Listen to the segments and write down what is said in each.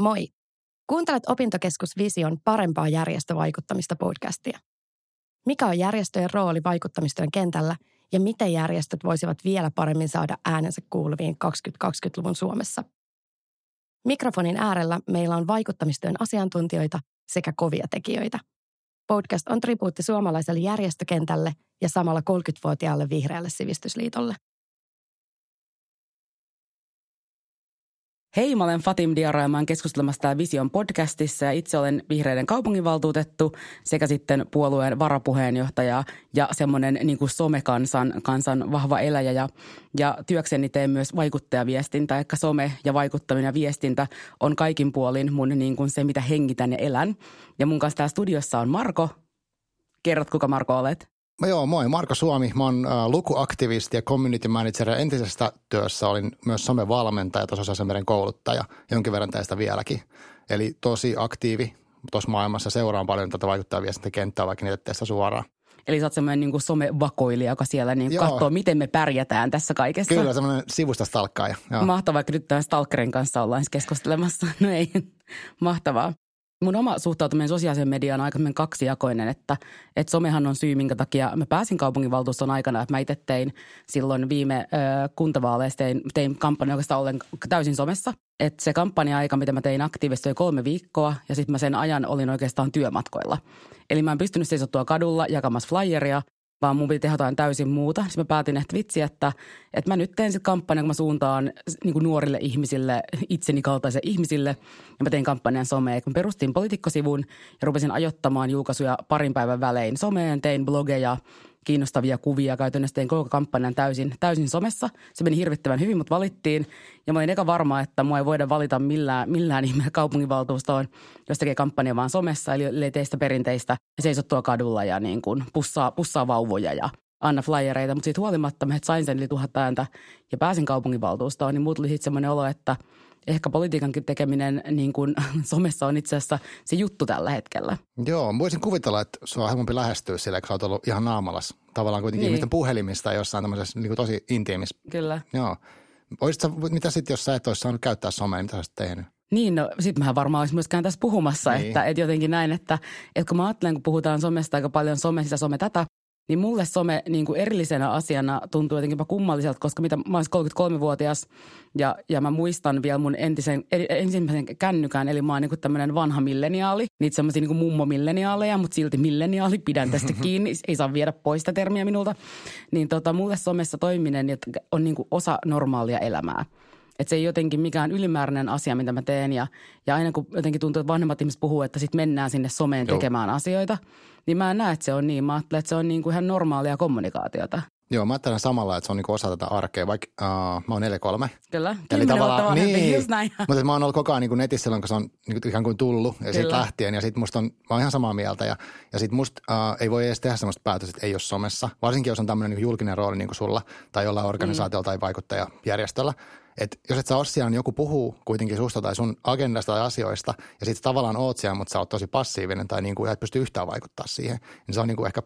Moi! Kuuntelet Opintokeskus Vision parempaa järjestövaikuttamista podcastia. Mikä on järjestöjen rooli vaikuttamistyön kentällä ja miten järjestöt voisivat vielä paremmin saada äänensä kuuluviin 2020-luvun Suomessa? Mikrofonin äärellä meillä on vaikuttamistyön asiantuntijoita sekä kovia tekijöitä. Podcast on tribuutti suomalaiselle järjestökentälle ja samalla 30-vuotiaalle vihreälle sivistysliitolle. Hei, mä olen Fatim Diara ja mä olen keskustelemassa täällä Vision podcastissa ja itse olen vihreiden kaupunginvaltuutettu sekä sitten puolueen varapuheenjohtaja ja semmoinen niin kuin somekansan kansan vahva eläjä ja, ja työkseni teen myös vaikuttajaviestintä, eli some ja vaikuttaminen ja viestintä on kaikin puolin mun niin kuin se, mitä hengitän ja elän. Ja mun kanssa täällä studiossa on Marko. Kerrot, kuka Marko olet? Joo, moi. Marko Suomi. Mä oon lukuaktivisti ja community manager ja entisestä työssä olin myös somevalmentaja, meidän kouluttaja, jonkin verran tästä vieläkin. Eli tosi aktiivi tuossa maailmassa. Seuraan paljon tätä vaikuttaa viestintäkenttää, vaikka niitä suoraan. Eli sä oot semmoinen niin somevakoilija, joka siellä niin katsoo, miten me pärjätään tässä kaikessa. Kyllä, semmoinen sivusta stalkkaaja. Mahtavaa, vaikka nyt tämän stalkerin kanssa ollaan keskustelemassa. No ei, mahtavaa mun oma suhtautuminen sosiaaliseen mediaan on aika kaksijakoinen, että, että somehan on syy, minkä takia mä pääsin kaupunginvaltuuston aikana, että mä itse tein silloin viime ö, kuntavaaleissa, tein, tein kampanja oikeastaan ollen täysin somessa. Että se kampanja-aika, mitä mä tein aktiivisesti, oli kolme viikkoa ja sitten mä sen ajan olin oikeastaan työmatkoilla. Eli mä en pystynyt seisottua kadulla jakamassa flyeria, vaan mun piti tehdä jotain täysin muuta. Sitten mä päätin, että vitsi, että, että mä nyt teen sitten kampanjan, kun mä suuntaan niin kuin nuorille ihmisille, itseni kaltaisille ihmisille. Ja mä tein kampanjan someen. Kun perustin poliitikkosivun ja rupesin ajottamaan julkaisuja parin päivän välein someen, tein blogeja – kiinnostavia kuvia. Käytännössä tein koko kampanjan täysin, täysin somessa. Se meni hirvittävän hyvin, mutta valittiin. Ja mä olin eka varma, että mua ei voida valita millään, millään ihmeellä kaupunginvaltuustoon, jos tekee kampanja vaan somessa. Eli ei teistä perinteistä seisottua kadulla ja niin kuin pussaa, pussaa vauvoja ja anna flyereita. Mutta siitä huolimatta mä sain sen yli tuhat ääntä ja pääsin kaupunginvaltuustoon, niin muut tuli sitten semmoinen olo, että – ehkä politiikankin tekeminen niin kuin somessa on itse asiassa se juttu tällä hetkellä. Joo, voisin kuvitella, että sua on helpompi lähestyä sillä, kun sä oot ollut ihan naamalas. Tavallaan kuitenkin niin. ihmisten puhelimista jossain tämmöisessä niin kuin tosi intiimissä. Kyllä. Joo. Olisitko, mitä sitten, jos sä et olisi saanut käyttää somea, mitä sä olisit tehnyt? Niin, no sit mähän varmaan olisi myöskään tässä puhumassa, niin. että, että jotenkin näin, että, että kun mä ajattelen, kun puhutaan somesta aika paljon some sitä, some tätä, niin mulle some niin kuin erillisenä asiana tuntuu jotenkin kummalliselta, koska mitä, mä olen 33-vuotias ja, ja mä muistan vielä mun entisen, ensimmäisen kännykän, eli mä oon niin tämmöinen vanha milleniaali, niitä semmoisia niin mummo-milleniaaleja, mutta silti milleniaali, pidän tästä kiinni, ei saa viedä pois sitä termiä minulta. Niin tota, mulle somessa toiminen on niin kuin osa normaalia elämää. Että se ei jotenkin mikään ylimääräinen asia, mitä mä teen. Ja, ja aina kun jotenkin tuntuu, että vanhemmat ihmiset puhuu, että sitten mennään sinne someen Joo. tekemään asioita, niin mä en näe, että se on niin. Mä ajattelen, että se on niin kuin ihan normaalia kommunikaatiota. Joo, mä ajattelen samalla, että se on niinku osa tätä arkea, vaikka uh, mä oon 4-3. Kyllä, Eli tavallaan, niin, just näin. Mutta mä oon ollut koko ajan niinku netissä silloin, kun se on niinku ihan kuin tullut ja siitä lähtien. Ja sit musta on, mä oon ihan samaa mieltä. Ja, ja sit musta uh, ei voi edes tehdä sellaista päätöstä, että ei ole somessa. Varsinkin, jos on tämmöinen niinku julkinen rooli niin kuin sulla tai jollain organisaatiolla mm. tai vaikuttajajärjestöllä. Että jos et sä ole siellä, niin joku puhuu kuitenkin susta tai sun agendasta tai asioista, ja sitten tavallaan oot siellä, mutta sä oot tosi passiivinen tai niin kuin et pysty yhtään vaikuttaa siihen, niin se on niin kuin ehkä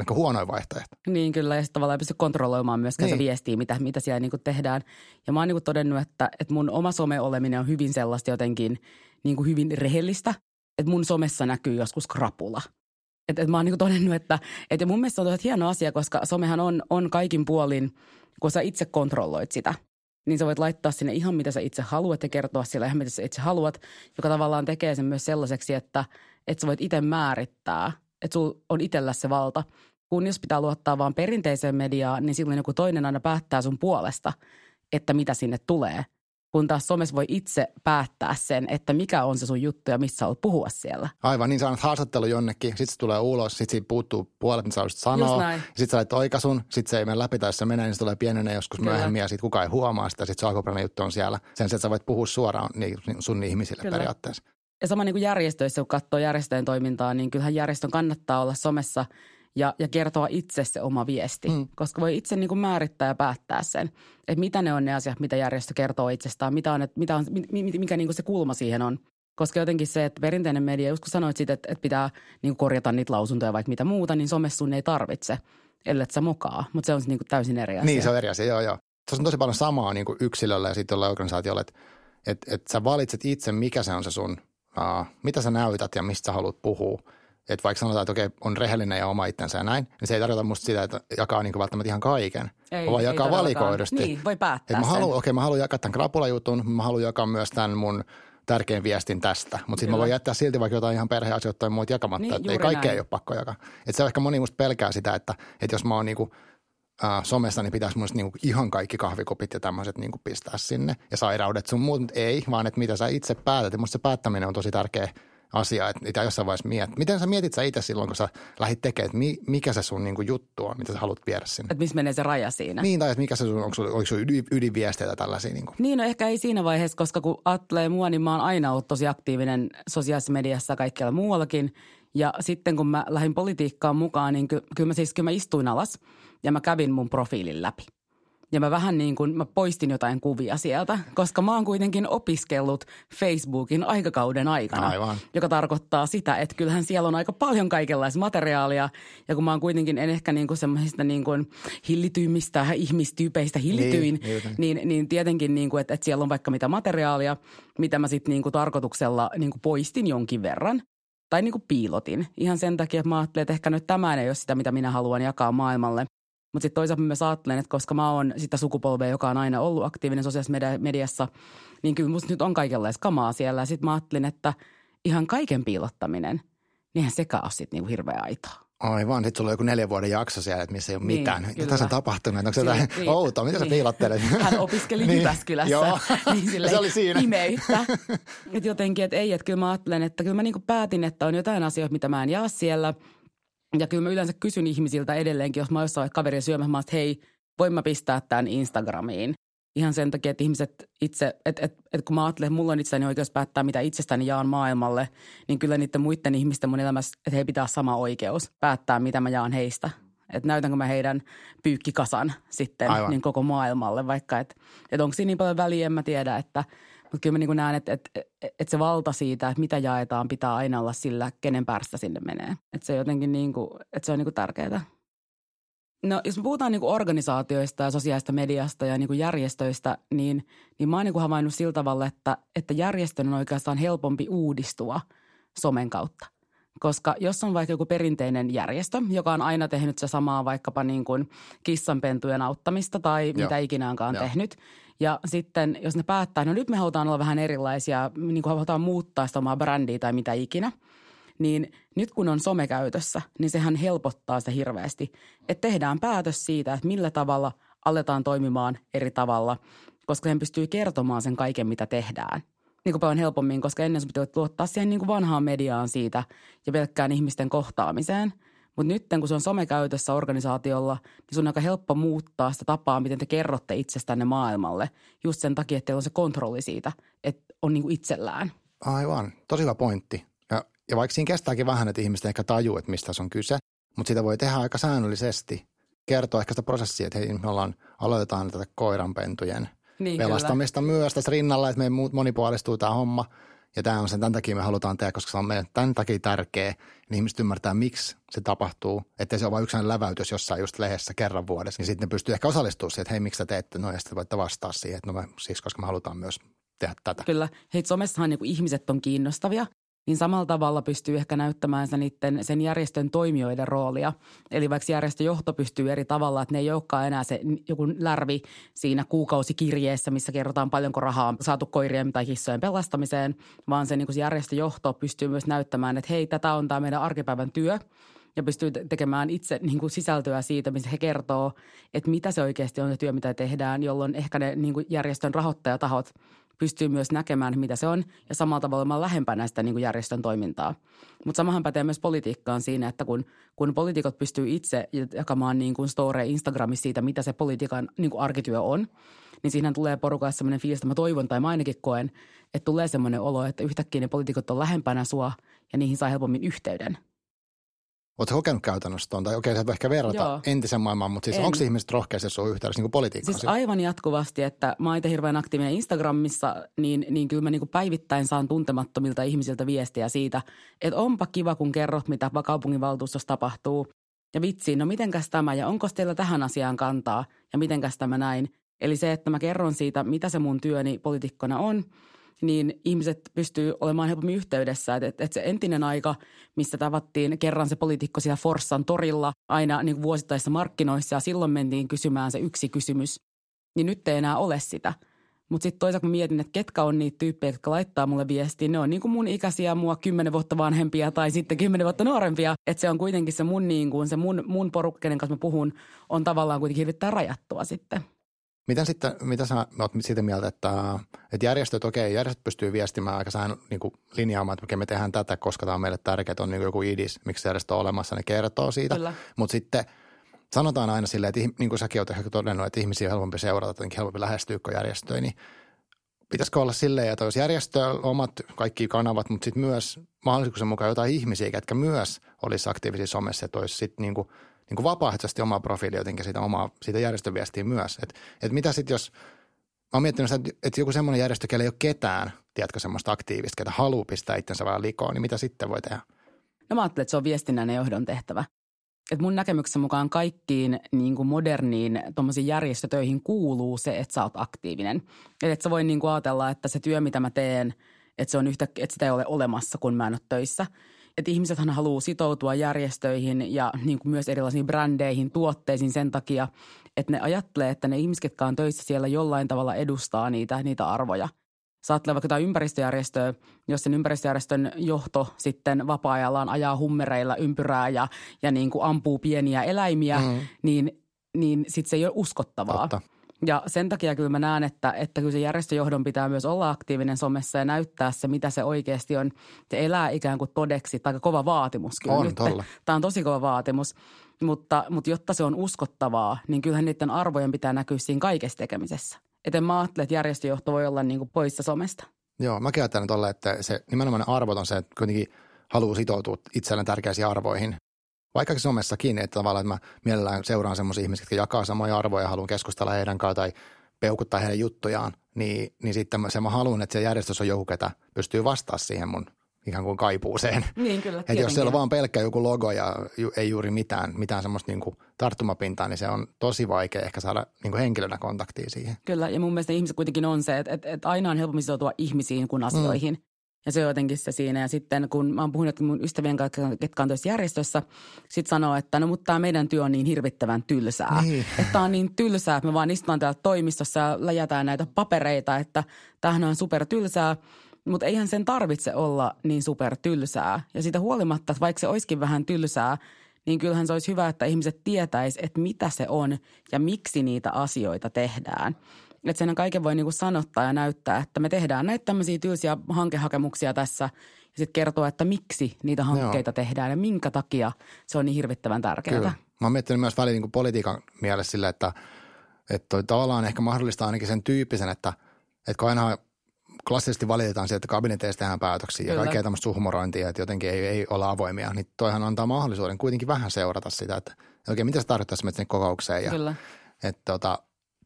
ehkä huonoin vaihtoehto. Niin kyllä, ja sitten tavallaan ei pysty kontrolloimaan myöskään niin. se viestiä, mitä, mitä siellä niin kuin tehdään. Ja mä oon niin kuin todennut, että, että mun oma some-oleminen on hyvin sellaista jotenkin niin kuin hyvin rehellistä. Että mun somessa näkyy joskus krapula. Että et mä oon niin kuin todennut, että, että mun mielestä se on hieno asia, koska somehan on, on kaikin puolin, kun sä itse kontrolloit sitä – niin sä voit laittaa sinne ihan mitä sä itse haluat ja kertoa siellä ihan mitä sä itse haluat, joka tavallaan tekee sen myös sellaiseksi, että, että sä voit itse määrittää, että sulla on itsellä se valta. Kun jos pitää luottaa vaan perinteiseen mediaan, niin silloin joku toinen aina päättää sun puolesta, että mitä sinne tulee – kun taas somessa voi itse päättää sen, että mikä on se sun juttu ja missä olet puhua siellä. Aivan, niin sä annat haastattelu jonnekin, sitten se tulee ulos, sitten siitä puuttuu puolet, mitä sä sanoa. Sitten sä laitat oikaisun, sitten se ei mene läpi tai se menee, niin se tulee pienenä joskus Kyllä. myöhemmin ja sitten kukaan ei huomaa sitä, sitten se alkuperäinen juttu on siellä. Sen että sä voit puhua suoraan niin, sun ihmisille Kyllä. periaatteessa. Ja sama niin kuin järjestöissä, kun katsoo järjestöjen toimintaa, niin kyllähän järjestön kannattaa olla somessa – ja, ja kertoa itse se oma viesti, mm. koska voi itse niin kuin määrittää ja päättää sen, että mitä ne on ne asiat, mitä järjestö kertoo itsestään, mitä on, mitä on, mikä niin kuin se kulma siihen on. Koska jotenkin se, että perinteinen media, just kun sanoit siitä, että, että pitää niin kuin korjata niitä lausuntoja vaikka mitä muuta, niin somessa sun ei tarvitse, ellei sä mokaa. Mutta se on niin kuin täysin eri asia. Niin, se on eri asia, joo, joo. Tuossa on tosi paljon samaa niin kuin yksilöllä ja sitten jollain organisaatiolla, että että et sä valitset itse, mikä se on se sun, uh, mitä sä näytät ja mistä sä haluat puhua. Että vaikka sanotaan, että okei, on rehellinen ja oma itsensä ja näin, niin se ei tarkoita musta sitä, että jakaa niin välttämättä ihan kaiken, Ei, vaan ei jakaa todellakaan. valikoidusti. Niin, voi päättää Et mä haluan, okei, mä haluan jakaa tämän krapulajutun, mä haluan jakaa myös tämän mun tärkein viestin tästä. Mutta sitten mä voin jättää silti vaikka jotain ihan perheasioita tai muut jakamatta. Niin, että ei kaikkea näin. ei ole pakko jakaa. Et se on ehkä moni musta pelkää sitä, että, että jos mä oon niinku, äh, somessa, niin pitäisi musta niinku ihan kaikki kahvikupit ja tämmöiset niinku pistää sinne. Ja sairaudet sun muut, mutta ei, vaan että mitä sä itse päätät. Ja musta se päättäminen on tosi tärkeä asia, että mitä jossain vaiheessa miet. Miten sä mietit sä itse silloin, kun sä lähdit tekemään, että mi, mikä se sun niinku juttu on, mitä sä haluat viedä sinne? Että missä menee se raja siinä. Niin, tai että mikä se sun, onko sulla, onko sulla ydin, ydinviestejä tai tällaisia? Niin kuin? Niin, no ehkä ei siinä vaiheessa, koska kun ajattelee mua, niin mä oon aina ollut tosi aktiivinen sosiaalisessa mediassa ja kaikkialla muuallakin. Ja sitten kun mä lähdin politiikkaan mukaan, niin ky- kyllä mä siis kyllä mä istuin alas ja mä kävin mun profiilin läpi. Ja mä vähän niin kuin, mä poistin jotain kuvia sieltä, koska mä oon kuitenkin opiskellut Facebookin aikakauden aikana. Aivan. Joka tarkoittaa sitä, että kyllähän siellä on aika paljon kaikenlaista materiaalia. Ja kun mä oon kuitenkin en ehkä niin kuin semmoisista niin kuin hillityimmistä ihmistyypeistä hillityin, Niin, niin, niin tietenkin, niin kuin, että, että siellä on vaikka mitä materiaalia, mitä mä sitten niin kuin tarkoituksella niin kuin poistin jonkin verran. Tai niin kuin piilotin. Ihan sen takia, että mä ajattelin, että ehkä nyt tämä ei ole sitä, mitä minä haluan jakaa maailmalle. Mutta sitten toisaalta mä ajattelen, että koska mä oon sitä sukupolvea, joka on aina ollut aktiivinen sosiaalisessa media- mediassa, niin kyllä musta nyt on kaikenlaista kamaa siellä. Ja sitten mä ajattelin, että ihan kaiken piilottaminen, niinhän sekä ole sitten niinku hirveä aitoa. Aivan, sitten sulla on joku neljän vuoden jakso siellä, että missä ei ole Niin, mitään. kyllä. Mitä tässä on tapahtunut? Onko se jotain niin. outoa? Mitä sä Niin. piilottelet? Hän opiskeli Niin, Jyväskylässä. joo. niin silleen Se oli siinä. Pimeyttä. Et jotenkin, että ei, että kyllä mä ajattelen, että kyllä mä niinku päätin, että on jotain asioita, mitä mä en jaa siellä. Ja kyllä mä yleensä kysyn ihmisiltä edelleenkin, jos mä oon jossain kaveria syömässä, mä oon, että hei, voin mä pistää tämän Instagramiin. Ihan sen takia, että ihmiset itse, että et, et kun mä ajattelen, että mulla on itseäni oikeus päättää, mitä itsestäni jaan maailmalle, niin kyllä niiden muiden ihmisten mun elämässä, että he pitää sama oikeus päättää, mitä mä jaan heistä. Että näytänkö mä heidän pyykkikasan sitten Aivan. niin koko maailmalle, vaikka että et onko siinä niin paljon väliä, en mä tiedä, että mutta kyllä mä niin näen, että, että, että se valta siitä, että mitä jaetaan, pitää aina olla sillä, kenen päästä sinne menee. Että se jotenkin niin kuin, että se on niin tärkeää. No jos me puhutaan niin organisaatioista ja sosiaalista mediasta ja niin järjestöistä, niin, niin mä oon niin havainnut sillä tavalla, että, että järjestön on oikeastaan helpompi uudistua somen kautta. Koska jos on vaikka joku perinteinen järjestö, joka on aina tehnyt se samaa vaikkapa niin kuin kissanpentujen auttamista tai Joo. mitä ikinä onkaan Joo. tehnyt. Ja sitten jos ne päättää, no nyt me halutaan olla vähän erilaisia, niin kuin halutaan muuttaa sitä omaa brändiä tai mitä ikinä – niin nyt kun on some käytössä, niin sehän helpottaa sitä hirveästi. Että tehdään päätös siitä, että millä tavalla aletaan toimimaan eri tavalla, koska sen pystyy kertomaan sen kaiken, mitä tehdään. Niin kuin paljon helpommin, koska ennen sun pitää luottaa siihen niin kuin vanhaan mediaan siitä ja pelkkään ihmisten kohtaamiseen. Mutta nyt kun se on some käytössä organisaatiolla, niin sun on aika helppo muuttaa sitä tapaa, miten te kerrotte itsestänne maailmalle. Just sen takia, että teillä on se kontrolli siitä, että on niin kuin itsellään. Aivan, tosi hyvä pointti. Ja, ja vaikka siinä kestääkin vähän, että ihmiset ehkä tajuu, että mistä se on kyse, mutta sitä voi tehdä aika säännöllisesti. Kertoa ehkä sitä prosessia, että hei, me ollaan, aloitetaan tätä koiranpentujen Niin, pelastamista myös tässä rinnalla, että me monipuolistuu tämä homma. Ja tämä on sen, tämän takia me halutaan tehdä, koska se on meidän tämän takia tärkeä. Niin ihmiset ymmärtää, miksi se tapahtuu. Että se on vain yksi läväytys jossain just lehdessä kerran vuodessa. Niin sitten ne pystyy ehkä osallistumaan siihen, että hei, miksi te teette noin. Ja sitten voitte vastaa siihen, että no me, siis koska me halutaan myös tehdä tätä. Kyllä. Hei, somessahan niin ihmiset on kiinnostavia, niin samalla tavalla pystyy ehkä näyttämään sen, sen järjestön toimijoiden roolia. Eli vaikka järjestöjohto pystyy eri tavalla, että ne ei olekaan enää se joku lärvi siinä kuukausikirjeessä, missä kerrotaan paljonko rahaa on saatu koirien tai kissojen pelastamiseen, vaan se, niin se järjestöjohto pystyy myös näyttämään, että hei, tätä on tämä meidän arkipäivän työ ja pystyy te- tekemään itse niin kuin sisältöä siitä, missä he kertoo, että mitä se oikeasti on se työ, mitä tehdään, jolloin ehkä ne niin kuin järjestön rahoittajatahot pystyy myös näkemään, mitä se on, ja samalla tavalla olemaan lähempänä sitä niin kuin järjestön toimintaa. Mutta samahan pätee myös politiikkaan siinä, että kun, kun poliitikot pystyy itse jakamaan niin kuin story Instagramissa siitä, mitä se politiikan niin kuin arkityö on, niin siinä tulee porukalle sellainen fiilis, että mä toivon tai mä ainakin koen, että tulee semmoinen olo, että yhtäkkiä ne poliitikot on lähempänä sua ja niihin saa helpommin yhteyden. Oletko kokenut käytännössä tuon? Tai okei, sä et ehkä verrata Joo. entisen maailmaan, mutta siis En. onko ihmiset rohkeasti sun yhteydessä niin politiikkaan? Siis aivan jatkuvasti, että mä oon itse hirveän aktiivinen Instagramissa, niin, niin kyllä mä niin kuin päivittäin saan tuntemattomilta ihmisiltä viestiä siitä, että onpa kiva, kun kerrot, mitä kaupunginvaltuustossa tapahtuu. Ja vitsi, no mitenkäs tämä ja onko teillä tähän asiaan kantaa ja mitenkäs tämä näin. Eli se, että mä kerron siitä, mitä se mun työni poliitikkona on, niin ihmiset pystyy olemaan helpommin yhteydessä. Että et, et se entinen aika, missä tavattiin kerran se poliitikko siellä Forssan torilla aina niin vuosittaisissa markkinoissa ja silloin mentiin kysymään se yksi kysymys, niin nyt ei enää ole sitä – mutta sitten toisaalta mä mietin, että ketkä on niitä tyyppejä, jotka laittaa mulle viestiä. Ne on niin kuin mun ikäisiä, mua kymmenen vuotta vanhempia tai sitten kymmenen vuotta nuorempia. Että se on kuitenkin se mun, niin kuin, se mun, mun porukka, kanssa mä puhun, on tavallaan kuitenkin hirvittää rajattua sitten. Miten sitten, mitä sä oot siitä mieltä, että, että järjestöt, okei, järjestöt pystyy viestimään aika sään niin kuin linjaamaan, että me tehdään tätä, koska tämä on meille tärkeää, on niin joku idis, miksi järjestö on olemassa, ne kertoo siitä. Mutta sitten – sanotaan aina silleen, että niin kuin säkin olet ehkä todennut, että ihmisiä on helpompi seurata, jotenkin helpompi lähestyä kuin järjestöjä, niin pitäisikö olla silleen, että jos järjestö omat kaikki kanavat, mutta sitten myös mahdollisuuksien mukaan jotain ihmisiä, jotka myös olisi aktiivisia somessa, että olisi sitten niin kuin, niin kuin vapaaehtoisesti oma profiili jotenkin siitä, omaa, siitä järjestöviestiä myös. Että et mitä sitten jos, mä oon miettinyt sitä, että joku semmoinen järjestö, kelle ei ole ketään, tiedätkö, semmoista aktiivista, ketä haluaa pistää itsensä vähän likoon, niin mitä sitten voi tehdä? No mä ajattelen, että se on viestinnän ja johdon tehtävä että mun näkemyksen mukaan kaikkiin niin kuin moderniin järjestötöihin kuuluu se, että sä oot aktiivinen. Eli että sä voi niin kuin ajatella, että se työ, mitä mä teen, että, se on yhtä, että sitä ei ole olemassa, kun mä en ole töissä. Että ihmisethän haluaa sitoutua järjestöihin ja niin kuin myös erilaisiin brändeihin, tuotteisiin sen takia, että ne ajattelee, että ne ihmiset, jotka on töissä siellä jollain tavalla edustaa niitä, niitä arvoja – Saattelee vaikka jotain ympäristöjärjestöä, jos sen ympäristöjärjestön johto sitten vapaa-ajallaan ajaa hummereilla ympyrää ja, ja niin kuin ampuu pieniä eläimiä, mm. niin, niin sitten se ei ole uskottavaa. Totta. Ja sen takia kyllä mä näen, että, että kyllä se järjestöjohdon pitää myös olla aktiivinen somessa ja näyttää se, mitä se oikeasti on. Se elää ikään kuin todeksi, tai kova vaatimus kyllä on, nyt. Tolla. Tämä on tosi kova vaatimus, mutta, mutta jotta se on uskottavaa, niin kyllähän niiden arvojen pitää näkyä siinä kaikessa tekemisessä. Että mä ajattelen, että järjestöjohto voi olla niin kuin poissa somesta. Joo, mä ajattelen tolle, että se nimenomaan arvot on se, että kuitenkin haluaa sitoutua itselleen tärkeisiin arvoihin. Vaikka somessakin, että tavallaan että mä mielellään seuraan semmoisia ihmisiä, jotka jakaa samoja arvoja ja haluan keskustella heidän kanssaan tai peukuttaa heidän juttujaan, niin, niin sitten se mä haluan, että se järjestössä on joku, ketä pystyy vastaamaan siihen mun ikään kuin kaipuuseen. Niin kyllä, Että jos siellä on vaan pelkkä joku logo ja ju, ei juuri mitään, mitään semmoista niin kuin tarttumapintaa, niin se on tosi vaikea ehkä saada niin kuin henkilönä kontaktia siihen. Kyllä, ja mun mielestä ihmiset kuitenkin on se, että, että, että aina on helpompi sitoutua ihmisiin kuin asioihin. Mm. Ja se on jotenkin se siinä. Ja sitten kun mä oon puhunut mun ystävien kanssa, ketkä on järjestössä, sitten sanoo, että no mutta tämä meidän työ on niin hirvittävän tylsää. Niin. Että on niin tylsää, että me vaan istutaan täällä toimistossa ja läjätään näitä papereita, että tämähän on super tylsää. Mutta eihän sen tarvitse olla niin super tylsää. Ja siitä huolimatta, että vaikka se olisikin vähän tylsää, niin kyllähän se olisi hyvä, että ihmiset tietäis, että mitä se on ja miksi niitä asioita tehdään. Että sen kaiken voi niinku sanottaa ja näyttää, että me tehdään näitä tämmöisiä tylsiä hankehakemuksia tässä ja sitten kertoa, että miksi niitä hankkeita Joo. tehdään ja minkä takia se on niin hirvittävän tärkeää. Kyllä. Mä oon miettinyt myös väliin niin politiikan mielessä sille, että, että tavallaan ehkä mahdollistaa ainakin sen tyyppisen, että, että kun aina klassisesti valitetaan siitä, että kabineteissa tehdään päätöksiä Kyllä. ja kaikkea tämmöistä suhmurointia, että jotenkin ei, ei olla avoimia, niin toihan antaa mahdollisuuden kuitenkin vähän seurata sitä, että oikein mitä se tarkoittaa sinne kokoukseen. Ja, Kyllä. Että tota,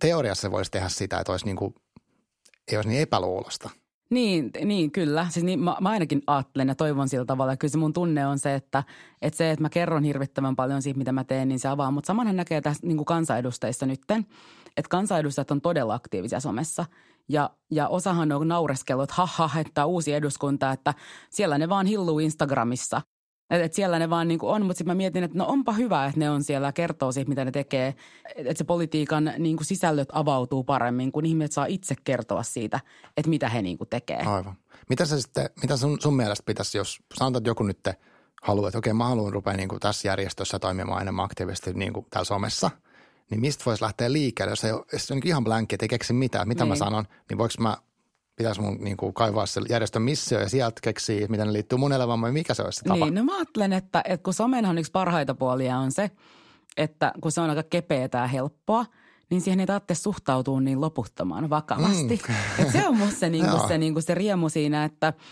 teoriassa voisi tehdä sitä, että olisi niin kuin, ei olisi niin epäluulosta. Niin, niin kyllä. Siis niin, mä, mä ainakin ajattelen ja toivon sillä tavalla. Kyllä se mun tunne on se, että, että se, että mä kerron hirvittävän paljon siitä, mitä mä teen, niin se avaa. Mutta samanhan näkee tässä niin kuin kansanedustajissa nytten, että kansanedustajat on todella aktiivisia somessa – ja, ja osahan on naureskellut, että haha, että uusi eduskunta, että siellä ne vaan hilluu Instagramissa. Että et siellä ne vaan niin on, mutta sitten mä mietin, että no onpa hyvä, että ne on siellä ja kertoo siitä, mitä ne tekee. Että se politiikan niin kuin sisällöt avautuu paremmin, kun ihmiset saa itse kertoa siitä, että mitä he niin kuin tekee. Aivan. Mitä, sä sitten, mitä sun, sun mielestä pitäisi, jos sanotaan, että joku nyt haluaa, että okei mä haluan rupea niin kuin tässä järjestössä toimimaan enemmän aktiivisesti niin kuin täällä somessa – niin mistä voisi lähteä liikkeelle, jos ei ole, jos on ihan blankki, että ei keksi mitään, mitä niin. mä sanon, niin voiko mä, pitäisi mun niin kuin kaivaa se järjestön missio ja sieltä keksiä, miten ne liittyy mun elämään, vai mikä se olisi se tapa? Niin, no mä ajattelen, että, että kun somenhan yksi parhaita puolia on se, että kun se on aika kepeätä ja helppoa, niin siihen ei tarvitse suhtautua niin loputtomaan vakavasti. Mm. Et se on musta se, niin kuin se, niin kuin se riemu siinä, että –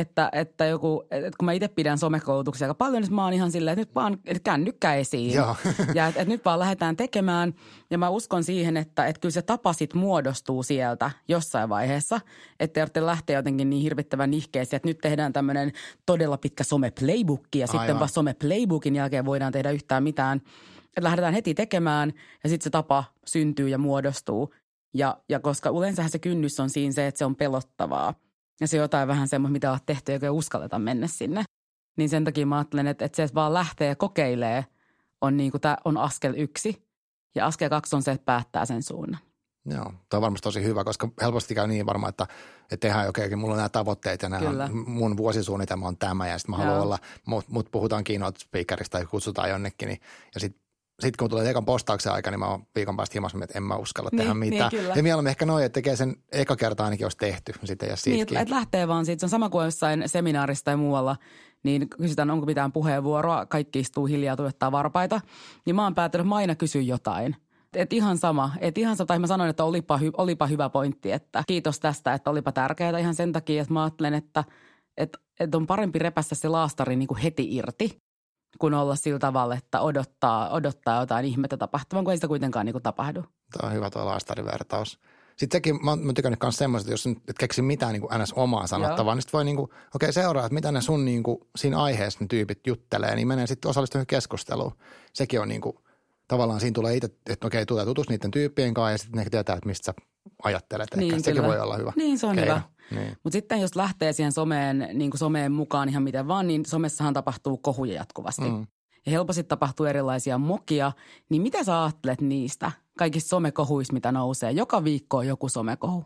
että, että joku, että kun mä itse pidän somekoulutuksia aika paljon, niin mä oon ihan silleen, että nyt vaan että kännykkä esiin. Joo. Ja että, että nyt vaan lähdetään tekemään. Ja mä uskon siihen, että, että kyllä se tapa sit muodostuu sieltä jossain vaiheessa. Että te lähteä jotenkin niin hirvittävän nihkeisiä, että nyt tehdään tämmöinen todella pitkä some-playbook. Ja Aivan. sitten vaan some-playbookin jälkeen voidaan tehdä yhtään mitään. Että lähdetään heti tekemään ja sitten se tapa syntyy ja muodostuu. Ja, ja koska yleensähän se kynnys on siinä se, että se on pelottavaa. Ja se on jotain vähän semmoista, mitä olet tehty, eikä uskalleta mennä sinne. Niin sen takia mä ajattelen, että, että se, että vaan lähtee ja kokeilee, on, niin kuin, tämä on askel yksi. Ja askel kaksi on se, että päättää sen suunnan. Joo, tämä on varmasti tosi hyvä, koska helposti käy niin varmaan, että, että tehdään okei, okay, mulla on nämä tavoitteet ja nämä Kyllä. mun vuosisuunnitelma on tämä ja sitten mä haluan olla, mut, mut puhutaan keynote speakerista tai kutsutaan jonnekin, niin, ja sitten sitten kun tulee ekan postauksen aika, niin mä oon viikon päästä himassa, että en mä uskalla niin, tehdä mitään. Niin, kyllä. ja mieluummin ehkä noin, että tekee sen eka kertaa ainakin, jos tehty. Sitten ja niin, että et lähtee vaan siitä. Se on sama kuin jossain seminaarissa tai muualla, niin kysytään, onko mitään puheenvuoroa. Kaikki istuu hiljaa, tuottaa varpaita. Niin mä oon päättänyt, että mä aina kysyn jotain. Et ihan sama. Et ihan sama, tai mä sanoin, että olipa, hy, olipa hyvä pointti, että kiitos tästä, että olipa tärkeää ihan sen takia, että mä ajattelen, että, että, että on parempi repässä se laastari niin kuin heti irti, kuin olla sillä tavalla, että odottaa, odottaa jotain ihmettä tapahtuvan, kun ei sitä kuitenkaan niin kuin tapahdu. Tämä on hyvä tuo laastarivertaus. Sitten sekin, mä oon tykännyt myös semmoista, että jos et keksi mitään niin kuin ns. omaa sanottavaa, Joo. niin sitten voi niin kuin, okei okay, seuraa, että mitä ne sun niin kuin, siinä aiheessa ne tyypit juttelee, niin menee sitten osallistumaan keskusteluun. Sekin on niin kuin, tavallaan siinä tulee itse, että okei, tulee tutus niiden tyyppien kanssa ja sitten ne tietää, että mistä sä ajattelet. Niin, Ehkä sekin voi olla hyvä. Niin, se on keino. hyvä. Niin. Mutta sitten jos lähtee siihen someen, niin kuin someen mukaan ihan miten vaan, niin somessahan tapahtuu kohuja jatkuvasti. Mm. Ja helposti tapahtuu erilaisia mokia. Niin mitä sä ajattelet niistä kaikista somekohuista, mitä nousee? Joka viikko on joku somekohu.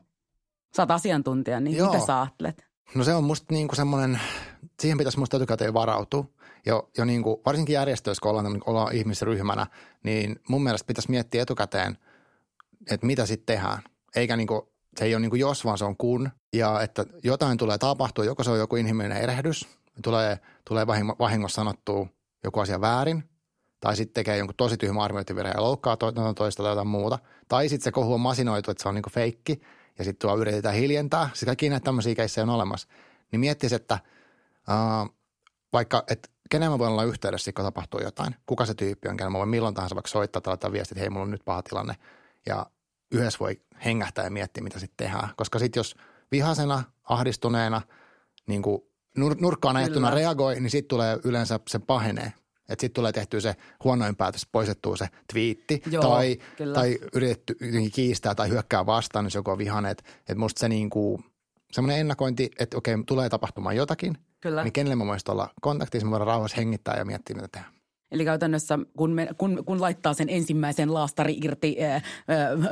Sä oot asiantuntija, niin Joo. mitä sä ajattelet? No se on musta niin kuin semmoinen, siihen pitäisi musta etukäteen varautua. Jo, jo niin kuin, varsinkin järjestöissä, kun ollaan, ollaan ihmisryhmänä, niin mun mielestä pitäisi miettiä etukäteen, että mitä sitten tehdään. Eikä niin kuin, se ei ole niin kuin jos, vaan se on kun. Ja että jotain tulee tapahtua, joko se on joku inhimillinen erehdys, tulee, tulee vahingossa sanottua joku asia väärin, tai sitten tekee jonkun tosi tyhmä arviointivirhe ja loukkaa to, toista tai jotain muuta. Tai sitten se kohu on masinoitu, että se on niin feikki, ja sitten tuo yritetään hiljentää. Sitten kaikki näitä tämmöisiä keissejä on olemassa. Niin miettisi, että uh, vaikka, että kenen mä voin olla yhteydessä, kun tapahtuu jotain. Kuka se tyyppi on, kenen mä voin milloin tahansa vaikka soittaa tai laittaa viestit, että hei, mulla on nyt paha tilanne. Ja yhdessä voi hengähtää ja miettiä, mitä sitten tehdään. Koska sitten jos vihasena, ahdistuneena, niin kuin nur- nurkkaan ajettuna reagoi, niin sitten tulee yleensä se pahenee. Että sitten tulee tehtyä se huonoin päätös, poistettua se twiitti Joo, tai, tai yritetty kiistää tai hyökkää vastaan, jos joku on vihainen. Että et musta se niinku, semmoinen ennakointi, että okei, tulee tapahtumaan jotakin, Kyllä. niin kenelle mä voisin olla kontaktissa, mä voidaan rauhassa hengittää ja miettiä, mitä tehdään. Eli käytännössä kun, me, kun, kun laittaa sen ensimmäisen laastari irti ää, ää,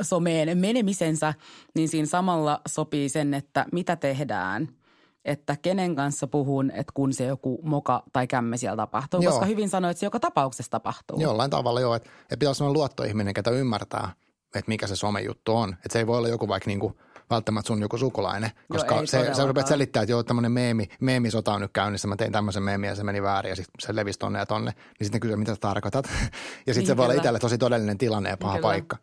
someen menemisensä, niin siinä samalla sopii sen, että mitä tehdään – että kenen kanssa puhun, että kun se joku moka tai kämme siellä tapahtuu. Joo. Koska hyvin sanoit, että se joka tapauksessa tapahtuu. Jollain tavalla joo, että, että pitäisi olla luottoihminen, ketä ymmärtää, että mikä se somejuttu on. Että se ei voi olla joku vaikka niinku välttämättä sun joku sukulainen, koska joo, se, se rupeat selittää, että joo, tämmöinen meemi, meemisota on nyt käynnissä, mä tein tämmöisen meemiä ja se meni väärin ja sitten se levisi tonne ja tonne. Niin sitten kysyy, mitä sä tarkoitat. ja sitten niin, se voi olla itselle tosi todellinen tilanne ja paha kyllä. paikka.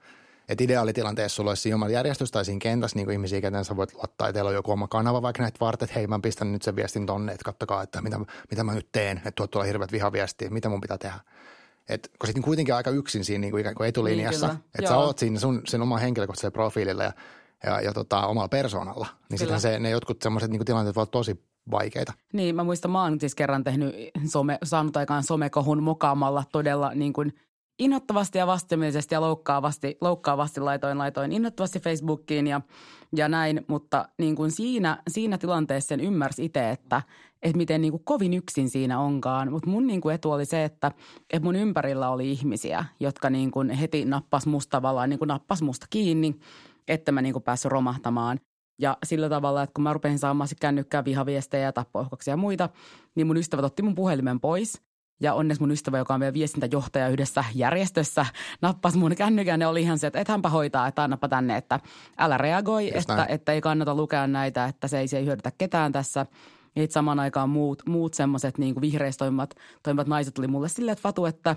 Että ideaalitilanteessa sulla olisi oma järjestys tai siinä kentässä niin kuin ihmisiä, kenen sä voit luottaa, että teillä on joku oma kanava vaikka näitä varten, että hei mä pistän nyt sen viestin tonne, että kattokaa, että mitä, mitä mä nyt teen, että tuot tuolla hirveät vihaviestiä, mitä mun pitää tehdä. Et, kun sitten kuitenkin aika yksin siinä niin kuin ikään kuin etulinjassa, niin, että sä oot siinä sun, sen oman henkilökohtaisella profiililla ja, ja, ja tota, omalla persoonalla, niin sitten se, ne jotkut semmoiset niin tilanteet voivat tosi vaikeita. Niin, mä muistan, mä oon siis kerran tehnyt some, saanut aikaan somekohun mokaamalla todella niin kuin innoittavasti ja vastenmielisesti ja loukkaavasti, loukkaavasti laitoin, laitoin innoittavasti Facebookiin ja, ja näin, mutta niin kuin siinä, siinä tilanteessa sen ymmärsi itse, että, että miten niin kuin kovin yksin siinä onkaan. Mutta mun niin kuin etu oli se, että, että mun ympärillä oli ihmisiä, jotka niin kuin heti nappas musta niin kuin nappas musta kiinni, että mä niin kuin päässyt romahtamaan. Ja sillä tavalla, että kun mä rupesin saamaan kännykkää vihaviestejä ja tappoihkoksia ja muita, niin mun ystävät otti mun puhelimen pois – ja onneksi mun ystävä, joka on vielä viestintäjohtaja yhdessä järjestössä, nappasi mun kännykän ja oli ihan se, että et hänpä hoitaa, että annapa tänne, että älä reagoi, että, että ei kannata lukea näitä, että se ei, se ei hyödytä ketään tässä. Ja samaan aikaan muut, muut semmoiset niin vihreissä toimivat, toimivat naiset tuli mulle silleen, että Fatu, että,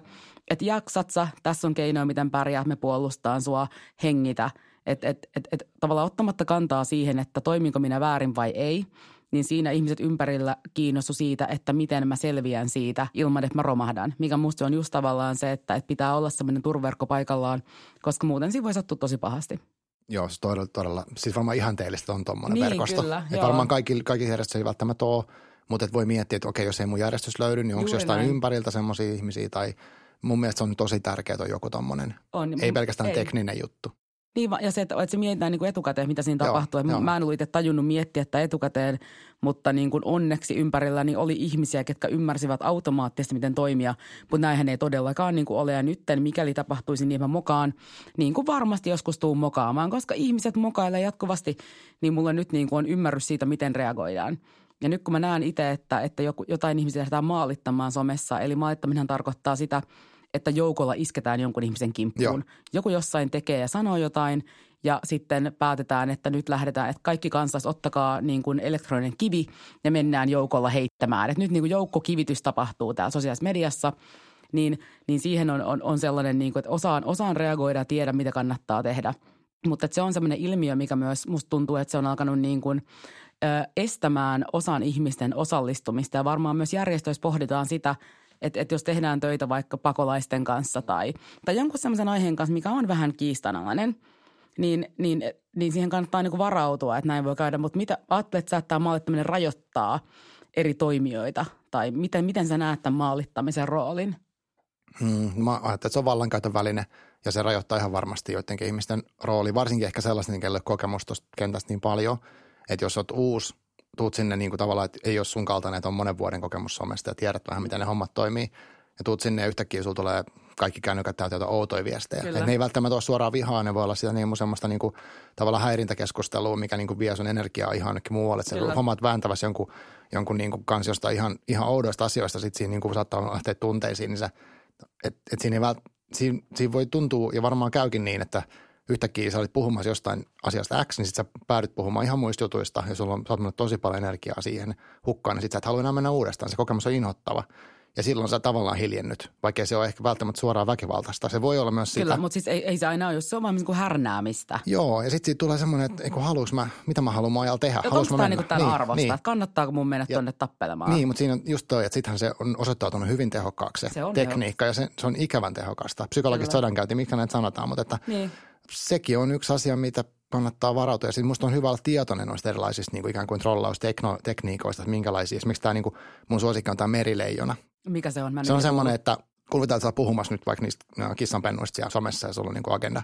että jaksat sä, tässä on keinoja, miten pärjäät, me puolustaan sua, hengitä. Että et, et, et, tavallaan ottamatta kantaa siihen, että toiminko minä väärin vai ei – niin siinä ihmiset ympärillä kiinnostu siitä, että miten mä selviän siitä ilman, että mä romahdan. Mikä musta on just tavallaan se, että, että pitää olla semmoinen turverkko paikallaan, koska muuten siinä voi sattua tosi pahasti. Joo, se todella, todella, siis varmaan ihanteellista on tuommoinen niin, verkosto. Kyllä, että varmaan kaikki, kaikki järjestöt ei välttämättä ole, mutta et voi miettiä, että okei, jos ei mun järjestys löydy, niin onko jostain näin. ympäriltä semmoisia ihmisiä tai mun mielestä se on tosi tärkeää on joku tommonen. On, ei pelkästään ei. tekninen juttu. Niin, ja se, että, että se mietitään niin kuin etukäteen, mitä siinä Joo, tapahtuu. joo. Mä en ollut itse tajunnut miettiä että etukäteen, mutta niin kuin onneksi ympärilläni oli ihmisiä, ketkä ymmärsivät automaattisesti, miten toimia. Mutta näinhän ei todellakaan niin kuin ole. Ja nytten, mikäli tapahtuisi, niin mä mokaan, niin kuin varmasti joskus tuun mokaamaan. Koska ihmiset mokailee jatkuvasti, niin mulla nyt niin kuin on ymmärrys siitä, miten reagoidaan. Ja nyt kun mä näen itse, että, että joku, jotain ihmisiä lähdetään maalittamaan somessa, eli maalittaminen tarkoittaa sitä, että joukolla isketään jonkun ihmisen kimppuun. Joo. Joku jossain tekee ja sanoo jotain ja sitten päätetään, että nyt lähdetään, että kaikki kansas ottakaa niin kuin elektroninen kivi ja mennään joukolla heittämään. Että nyt niin kuin joukkokivitys tapahtuu täällä sosiaalisessa mediassa, niin, niin siihen on, on, on sellainen, niin kuin, että osaan, osaan reagoida ja tiedä, mitä kannattaa tehdä. Mutta että se on sellainen ilmiö, mikä myös musta tuntuu, että se on alkanut niin kuin, ö, estämään osan ihmisten osallistumista. Ja varmaan myös järjestöissä pohditaan sitä, että, että jos tehdään töitä vaikka pakolaisten kanssa tai, tai jonkun sellaisen aiheen kanssa, mikä on vähän kiistanalainen, niin, niin, niin siihen kannattaa niin varautua, että näin voi käydä. Mutta mitä ajattelet että tämä maalittaminen rajoittaa eri toimijoita? Tai miten, miten sä näet tämän maalittamisen roolin? Mm, mä ajattelen, että se on vallankäytön väline ja se rajoittaa ihan varmasti joidenkin ihmisten rooli, varsinkin ehkä sellaisten, kenelle kokemusta tuosta kentästä niin paljon, että jos olet uusi, tuut sinne niin kuin tavallaan, että ei ole sun kaltainen, että on monen vuoden kokemus somesta ja tiedät vähän, miten ne hommat toimii, ja tuut sinne ja yhtäkkiä sulla tulee kaikki kännykät täytyy jotain outoja viestejä. Et ne ei välttämättä ole suoraan vihaa, ne voi olla sitä niin semmoista niin kuin, tavallaan häirintäkeskustelua, mikä niin kuin vie sun energiaa ihan jonnekin muualle. Että Kyllä. hommat vääntävässä jonkun, jonkun niin kuin kanssa jostain ihan, ihan oudoista asioista, sitten siinä niin kuin saattaa lähteä tunteisiin, niin sä, et, et siinä, ei vält, siinä, siinä voi tuntua, ja varmaan käykin niin, että yhtäkkiä sä olit puhumassa jostain asiasta X, niin sitten sä päädyt puhumaan ihan muista jutuista, ja sulla on, mennyt tosi paljon energiaa siihen hukkaan, niin sitten sä et halua enää mennä uudestaan. Se kokemus on inhottava. Ja silloin sä tavallaan hiljennyt, vaikka se on ehkä välttämättä suoraan väkivaltaista. Se voi olla myös sitä. Kyllä, mutta siis ei, ei se aina ole, jos se on vaan niin kuin härnäämistä. Joo, ja sitten siitä tulee semmoinen, että eikö haluuks mä, mitä mä haluan ajalla tehdä. Onko Haluanko mä tämä niin tämän arvosta, niin. että kannattaako mun mennä Ja- tuonne tappelemaan? Niin, mutta siinä on just toi, että sittenhän se on osoittautunut hyvin tehokkaaksi se, Se on tekniikka ja se, se on ikävän tehokasta. Psykologista Kyllä. sodankäynti, mikä näitä sanotaan, mutta että Niin. Sekin on yksi asia, mitä kannattaa varautua. Ja sitten musta on hyvä olla tietoinen noista erilaisista niin kuin ikään kuin trollaustekniikoista, että minkälaisia. Esimerkiksi tämä niin kuin, mun suosikki on tämä merileijona. Mikä se on? Mä Se on semmoinen, että kuvitellaan, että sä puhumassa nyt vaikka niistä no, kissanpennuista siellä somessa ja sulla on niin kuin agenda.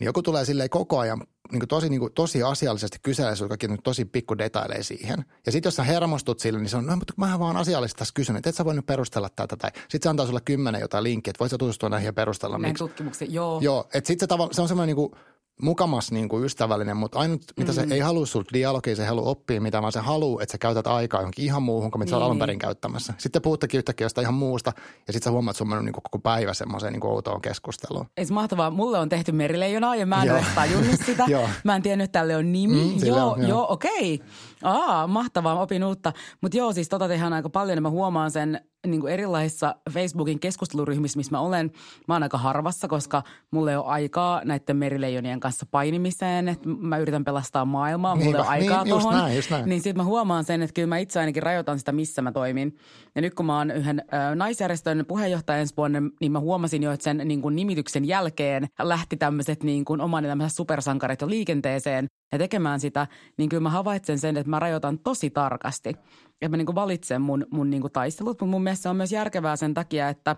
Niin joku tulee silleen koko ajan niin kuin tosi, niin kuin, tosi asiallisesti kyselee sinulta kaikki nyt tosi pikku detaileja siihen. Ja sitten jos sä hermostut sille, niin se on, no mutta mä vaan asiallisesti tässä kysyn, että et sä voi nyt perustella tätä. Tai sitten se antaa sulle kymmenen jotain linkkiä, että voit sä tutustua näihin ja perustella. Näihin miksi. tutkimuksiin, joo. Joo, että sitten se, se on semmoinen niin kuin, mukamas niin kuin ystävällinen, mutta ainut, mitä se ei halua sulta dialogia, se ei halua oppia mitään, vaan se haluaa, että sä käytät aikaa johonkin ihan muuhun, kuin mitä sä oot Niin, alun niin. perin käyttämässä. Sitten puhuttekin yhtäkkiä jostain ihan muusta, ja sitten sä huomaat, että sun on niin kuin koko päivä semmoiseen niin kuin outoon keskusteluun. Ei se mahtavaa. Mulle on tehty merileijonaa ja mä en ole tajunnut sitä. Mä en tiennyt, että tälle on nimi. Mm, joo, on, joo. joo, okei. Aa, mahtavaa, opin uutta. Mutta joo, siis tota tehdään aika paljon ja mä huomaan sen niin kuin erilaisissa Facebookin keskusteluryhmissä, missä mä olen. Mä oon aika harvassa, koska mulla ei ole aikaa näiden merileijonien kanssa painimiseen. Että mä yritän pelastaa maailmaa, mulla ei ole aikaa niin, just tohon. näin, just näin. Niin sitten mä huomaan sen, että kyllä mä itse ainakin rajoitan sitä, missä mä toimin. Ja nyt kun mä oon yhden ö, naisjärjestön puheenjohtaja ensi vuonna, niin mä huomasin jo, että sen niin kuin nimityksen jälkeen lähti tämmöiset niin kuin oman elämänsä supersankarit jo liikenteeseen ja tekemään sitä. Niin kyllä mä havaitsen sen, että mä rajoitan tosi tarkasti. Että mä niin kuin valitsen mun, mun niin kuin taistelut, mutta mun mielestä se on myös järkevää sen takia, että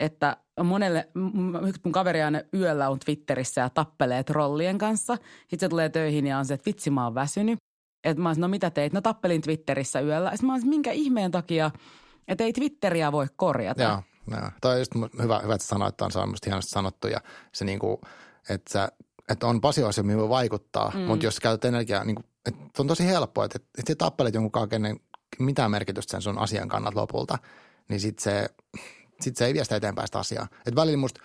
että monelle, yksi mun kaveri aina yöllä on Twitterissä ja tappelee trollien kanssa. Sitten se tulee töihin ja on se, että vitsi mä oon väsynyt. Että mä olisin, no mitä teit? No tappelin Twitterissä yöllä. Sitten mä olisin, minkä ihmeen takia, että ei Twitteriä voi korjata. Joo, joo. Toi on just hyvä, hyvä, että sanoit, että on, musta hienosti sanottu ja se niinku, että, sä, että on paljon asioita, mihin voi vaikuttaa, mm. mutta jos käytät energiaa, niin kuin, että on tosi helppoa, että, että sä tappelet jonkun kanssa, kenen mitään merkitystä sen sun asian kannalta lopulta, niin sitten se, sit se ei vie sitä eteenpäin sitä asiaa. Et välillä musta,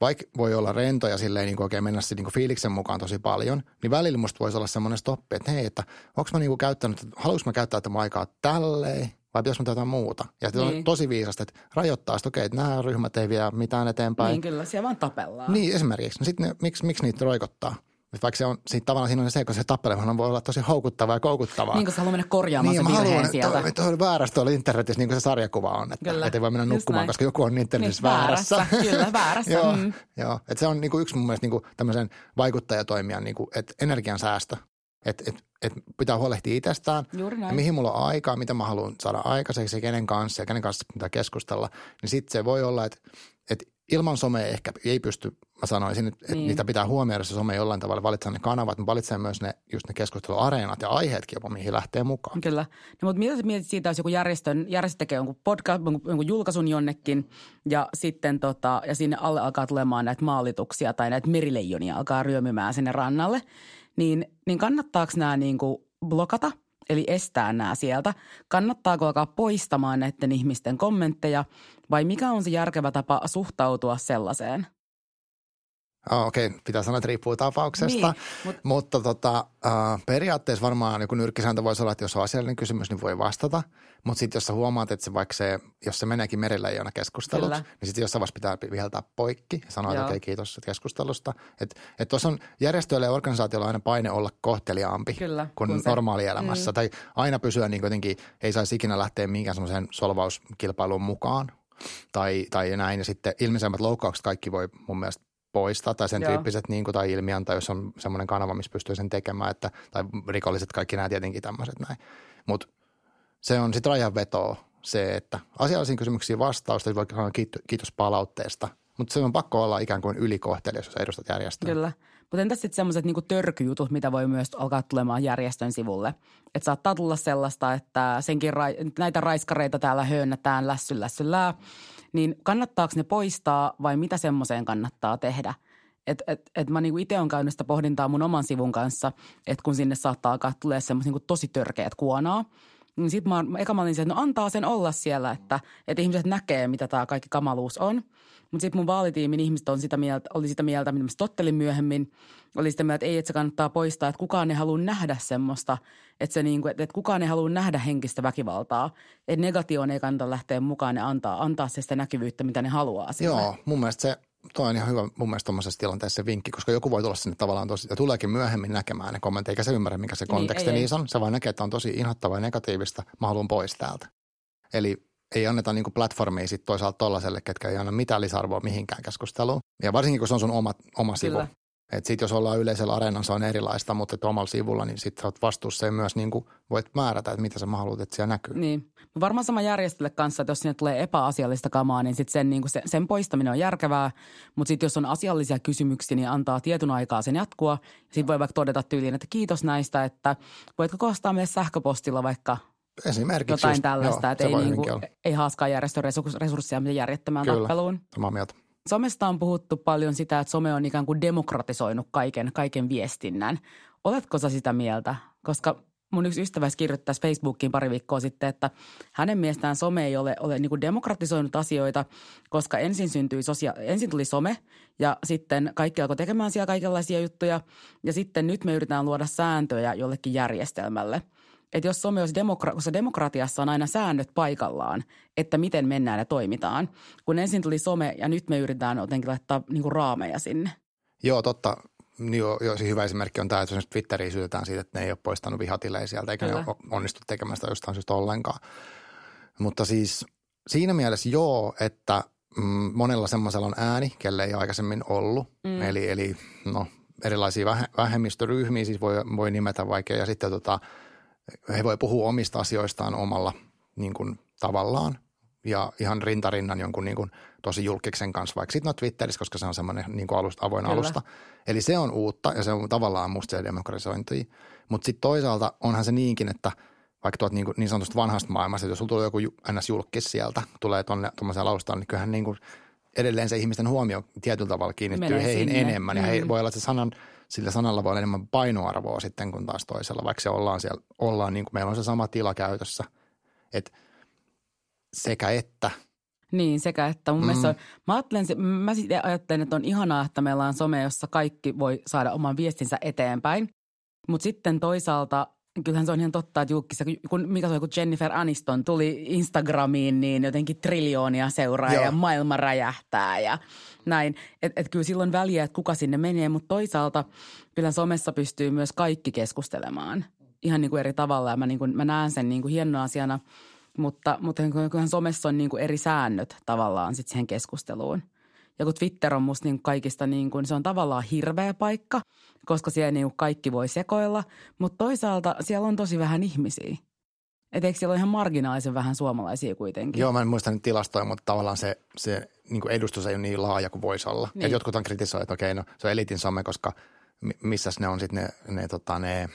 vaikka voi olla rentoja silleen niin oikein mennä niin fiiliksen mukaan tosi paljon, niin välillä musta voisi olla semmoinen stoppi, että hei, että onko mä niin kuin käyttänyt, haluanko mä käyttää tätä aikaa tälleen vai pitäisikö mä jotain muuta. Ja niin. on tosi viisasta, että rajoittaa, että okei, että nämä ryhmät ei vie mitään eteenpäin. Niin kyllä, siellä vaan tapellaan. Niin, esimerkiksi. No sitten miksi, miksi niitä roikottaa? Vaikka se on, siitä tavallaan siinä on se, kun se tappeleminen voi olla tosi houkuttavaa ja koukuttavaa. Niin kun sä haluat mennä korjaamaan Niin, sen mä haluan, sieltä. että toi väärässä tuolla internetissä, niin kuin se sarjakuva on, että, Kyllä, että ei voi mennä nukkumaan, näin. koska joku on internetissä Niin, väärässä. väärässä, kyllä, väärässä, joo, mm. joo. Että se on niin kuin yksi mun mielestä niin kuin tämmöisen vaikuttajatoimijan, niin kuin, että energian säästö. Että et, et pitää huolehtia itsestään. Juuri Ja näin. mihin mulla on aikaa, mitä mä haluan saada aikaiseksi ja kenen kanssa ja kenen kanssa pitää keskustella. Niin sitten se voi olla, että ilman somea ehkä ei pysty, mä sanoisin, että niin. niitä pitää huomioida se some jollain tavalla, valitsee ne kanavat, mutta valitsee myös ne, just ne keskusteluareenat ja aiheetkin jopa, mihin lähtee mukaan. Kyllä. No, mutta mitä sä mietit siitä, jos joku järjestön, järjestö tekee jonkun podcast, jonkun, jonkun julkaisun jonnekin ja sitten tota, ja sinne alle alkaa tulemaan näitä maalituksia tai näitä merileijonia alkaa ryömymään sinne rannalle, niin, niin kannattaako nämä niin kuin blokata – eli estää nämä sieltä. Kannattaako alkaa poistamaan näiden ihmisten kommentteja vai mikä on se järkevä tapa suhtautua sellaiseen? Oh, Okei, okay. pitää sanoa, että riippuu tapauksesta, niin, mutta, mutta tota, uh, periaatteessa varmaan joku nyrkkisääntö voisi olla, että jos on asiallinen kysymys, niin voi vastata. Mutta sitten jos sä huomaat, että se vaikka se, jos se meneekin merillä keskustelut, Kyllä. niin sitten jossain vaiheessa pitää viheltää poikki ja sanoa, että okei, okay, kiitos keskustelusta. Että et tuossa on järjestöille ja organisaatioilla aina paine olla kohteliaampi Kyllä, kuin kun normaalielämässä. Mm. Tai aina pysyä niin jotenkin, ei saisi ikinä lähteä minkään semmoiseen solvauskilpailuun mukaan tai, tai näin. Ja sitten ilmeisemmät loukkaukset kaikki voi mun mielestä poistaa tai sen Joo. tyyppiset niin kuin, tai ilmiön tai jos on semmoinen kanava, missä pystyy sen tekemään, että, tai rikolliset kaikki nämä tietenkin tämmöiset näin. Mutta se on sitten rajanvetoa se, että asiallisiin kysymyksiin vastausta, voi sanoa kiitos palautteesta, mutta se on pakko olla ikään kuin ylikohtelias, jos edustat järjestöä. Kyllä. Mutta entäs sitten semmoiset niinku törkyjutut, mitä voi myös alkaa tulemaan järjestön sivulle? Että saattaa tulla sellaista, että senkin ra- näitä raiskareita täällä höönnätään lässy lässyllää – niin kannattaako ne poistaa vai mitä semmoiseen kannattaa tehdä? Et, et, et mä niinku itse olen käynyt sitä pohdintaa mun oman sivun kanssa, että kun sinne saattaa alkaa tulee semmoisia niinku tosi törkeät kuonaa, niin sitten mä, eka mä olin se, että no antaa sen olla siellä, että, että ihmiset näkee, mitä tämä kaikki kamaluus on. Mutta sitten mun vaalitiimin ihmiset on sitä mieltä, oli sitä mieltä, mitä mä tottelin myöhemmin, oli sitä mieltä, että ei, että se kannattaa poistaa, että kukaan ei halua nähdä semmoista, että, se niinku, että, että kukaan ei halua nähdä henkistä väkivaltaa. Että negatioon ei kannata lähteä mukaan ja antaa, antaa se sitä näkyvyyttä, mitä ne haluaa sille. Joo, mun mielestä se Tuo on ihan hyvä mun mielestä tuommoisessa tilanteessa vinkki, koska joku voi tulla sinne tavallaan tosi, ja tuleekin myöhemmin näkemään ne kommentit, eikä se ymmärrä, mikä se niin, konteksti niin, on. Se vain näkee, että on tosi inhottavaa ja negatiivista, mä haluan pois täältä. Eli ei anneta niin platformia sitten toisaalta tollaiselle, ketkä ei anna mitään lisäarvoa mihinkään keskusteluun. Ja varsinkin, kun se on sun oma, oma sivu. Että sitten jos ollaan yleisellä areenalla, se on erilaista, mutta omalla sivulla, niin sitten olet vastuussa ja myös niin kuin voit määrätä, että mitä sä haluat, että siellä näkyy. Niin. Varmaan sama järjestölle kanssa, että jos sinne tulee epäasiallista kamaa, niin sitten sen, niin kuin se, sen poistaminen on järkevää. Mutta sitten jos on asiallisia kysymyksiä, niin antaa tietyn aikaa sen jatkua. Sitten voi vaikka todeta tyyliin, että kiitos näistä, että voitko kostaa meille sähköpostilla vaikka Esimerkiksi jotain just, tällaista, joo, että ei, niin kuin, ei haaskaa järjestön resursseja järjettömään Kyllä, tappeluun. samaa mieltä. Somesta on puhuttu paljon sitä, että some on ikään kuin demokratisoinut kaiken, kaiken viestinnän. Oletko sä sitä mieltä? Koska mun yksi ystävä kirjoittaisi Facebookiin pari viikkoa sitten, että hänen mielestään some ei ole, ole niin kuin demokratisoinut asioita, koska ensin syntyi sosia- ensin tuli some ja sitten kaikki alkoi tekemään siellä kaikenlaisia juttuja ja sitten nyt me yritetään luoda sääntöjä jollekin järjestelmälle – että jos some olisi demokra- koska demokratiassa on aina säännöt paikallaan, että miten mennään ja toimitaan. Kun ensin tuli some ja nyt me yritetään jotenkin laittaa niin kuin raameja sinne. Joo, totta. Joo, joo, hyvä esimerkki on tämä, että Twitteriin syytetään siitä, että ne ei ole poistanut vihatilejä sieltä, eikä Kyllä. ne ole onnistu tekemään sitä jostain syystä ollenkaan. Mutta siis siinä mielessä joo, että mm, monella semmoisella on ääni, kelle ei aikaisemmin ollut. Mm. Eli, eli no, erilaisia vähemmistöryhmiä siis voi, voi nimetä vaikea. Ja sitten tota, he voi puhua omista asioistaan omalla niin kuin, tavallaan ja ihan rintarinnan jonkun niin kuin, tosi julkiksen kanssa, vaikka sitten no Twitterissä, koska se on semmoinen niin kuin alusta, avoin Kyllä. alusta. Eli se on uutta ja se on tavallaan musta se demokratisointi. Mutta sitten toisaalta onhan se niinkin, että vaikka tuot niin, kuin, niin sanotusta vanhasta maailmasta, että jos sulla tulee joku ns. julkis sieltä, tulee tuonne tuommoiseen alustaan, niin kyllähän niin kuin edelleen se ihmisten huomio tietyllä tavalla kiinnittyy Menee heihin sinne. enemmän. Ja mm. he voi olla, että se sanan – sillä sanalla voi olla enemmän painoarvoa sitten kuin taas toisella, vaikka se ollaan siellä, ollaan niin kuin meillä on se sama tila käytössä. Et sekä että. Niin, sekä että. Mun mm. mielestä on, mä, ajattelen, mä ajattelen, että on ihanaa, että meillä on some, jossa kaikki voi saada oman viestinsä eteenpäin. Mutta sitten toisaalta kyllähän se on ihan totta, että Jukkissa, kun, mikä se oli, kun Jennifer Aniston tuli Instagramiin, niin jotenkin triljoonia seuraa ja maailma räjähtää ja näin. Että et kyllä silloin väliä, että kuka sinne menee, mutta toisaalta kyllä somessa pystyy myös kaikki keskustelemaan ihan niin kuin eri tavalla ja mä, niin kuin, mä näen sen niin kuin hienona asiana, mutta, mutta kyllähän somessa on niin kuin eri säännöt tavallaan sitten siihen keskusteluun – ja kun Twitter on musta niin kaikista niin kuin, se on tavallaan hirveä paikka, koska siellä niin kaikki voi sekoilla, mutta toisaalta siellä on tosi vähän ihmisiä. Et eikö siellä ole ihan marginaalisen vähän suomalaisia kuitenkin? Joo, mä en muista nyt tilastoja, mutta tavallaan se, se niin kuin edustus ei ole niin laaja kuin voisi olla. Niin. Et jotkut on kritisoineet, että okei, no se on elitin some, koska missä ne on sitten ne, ne, tota, ne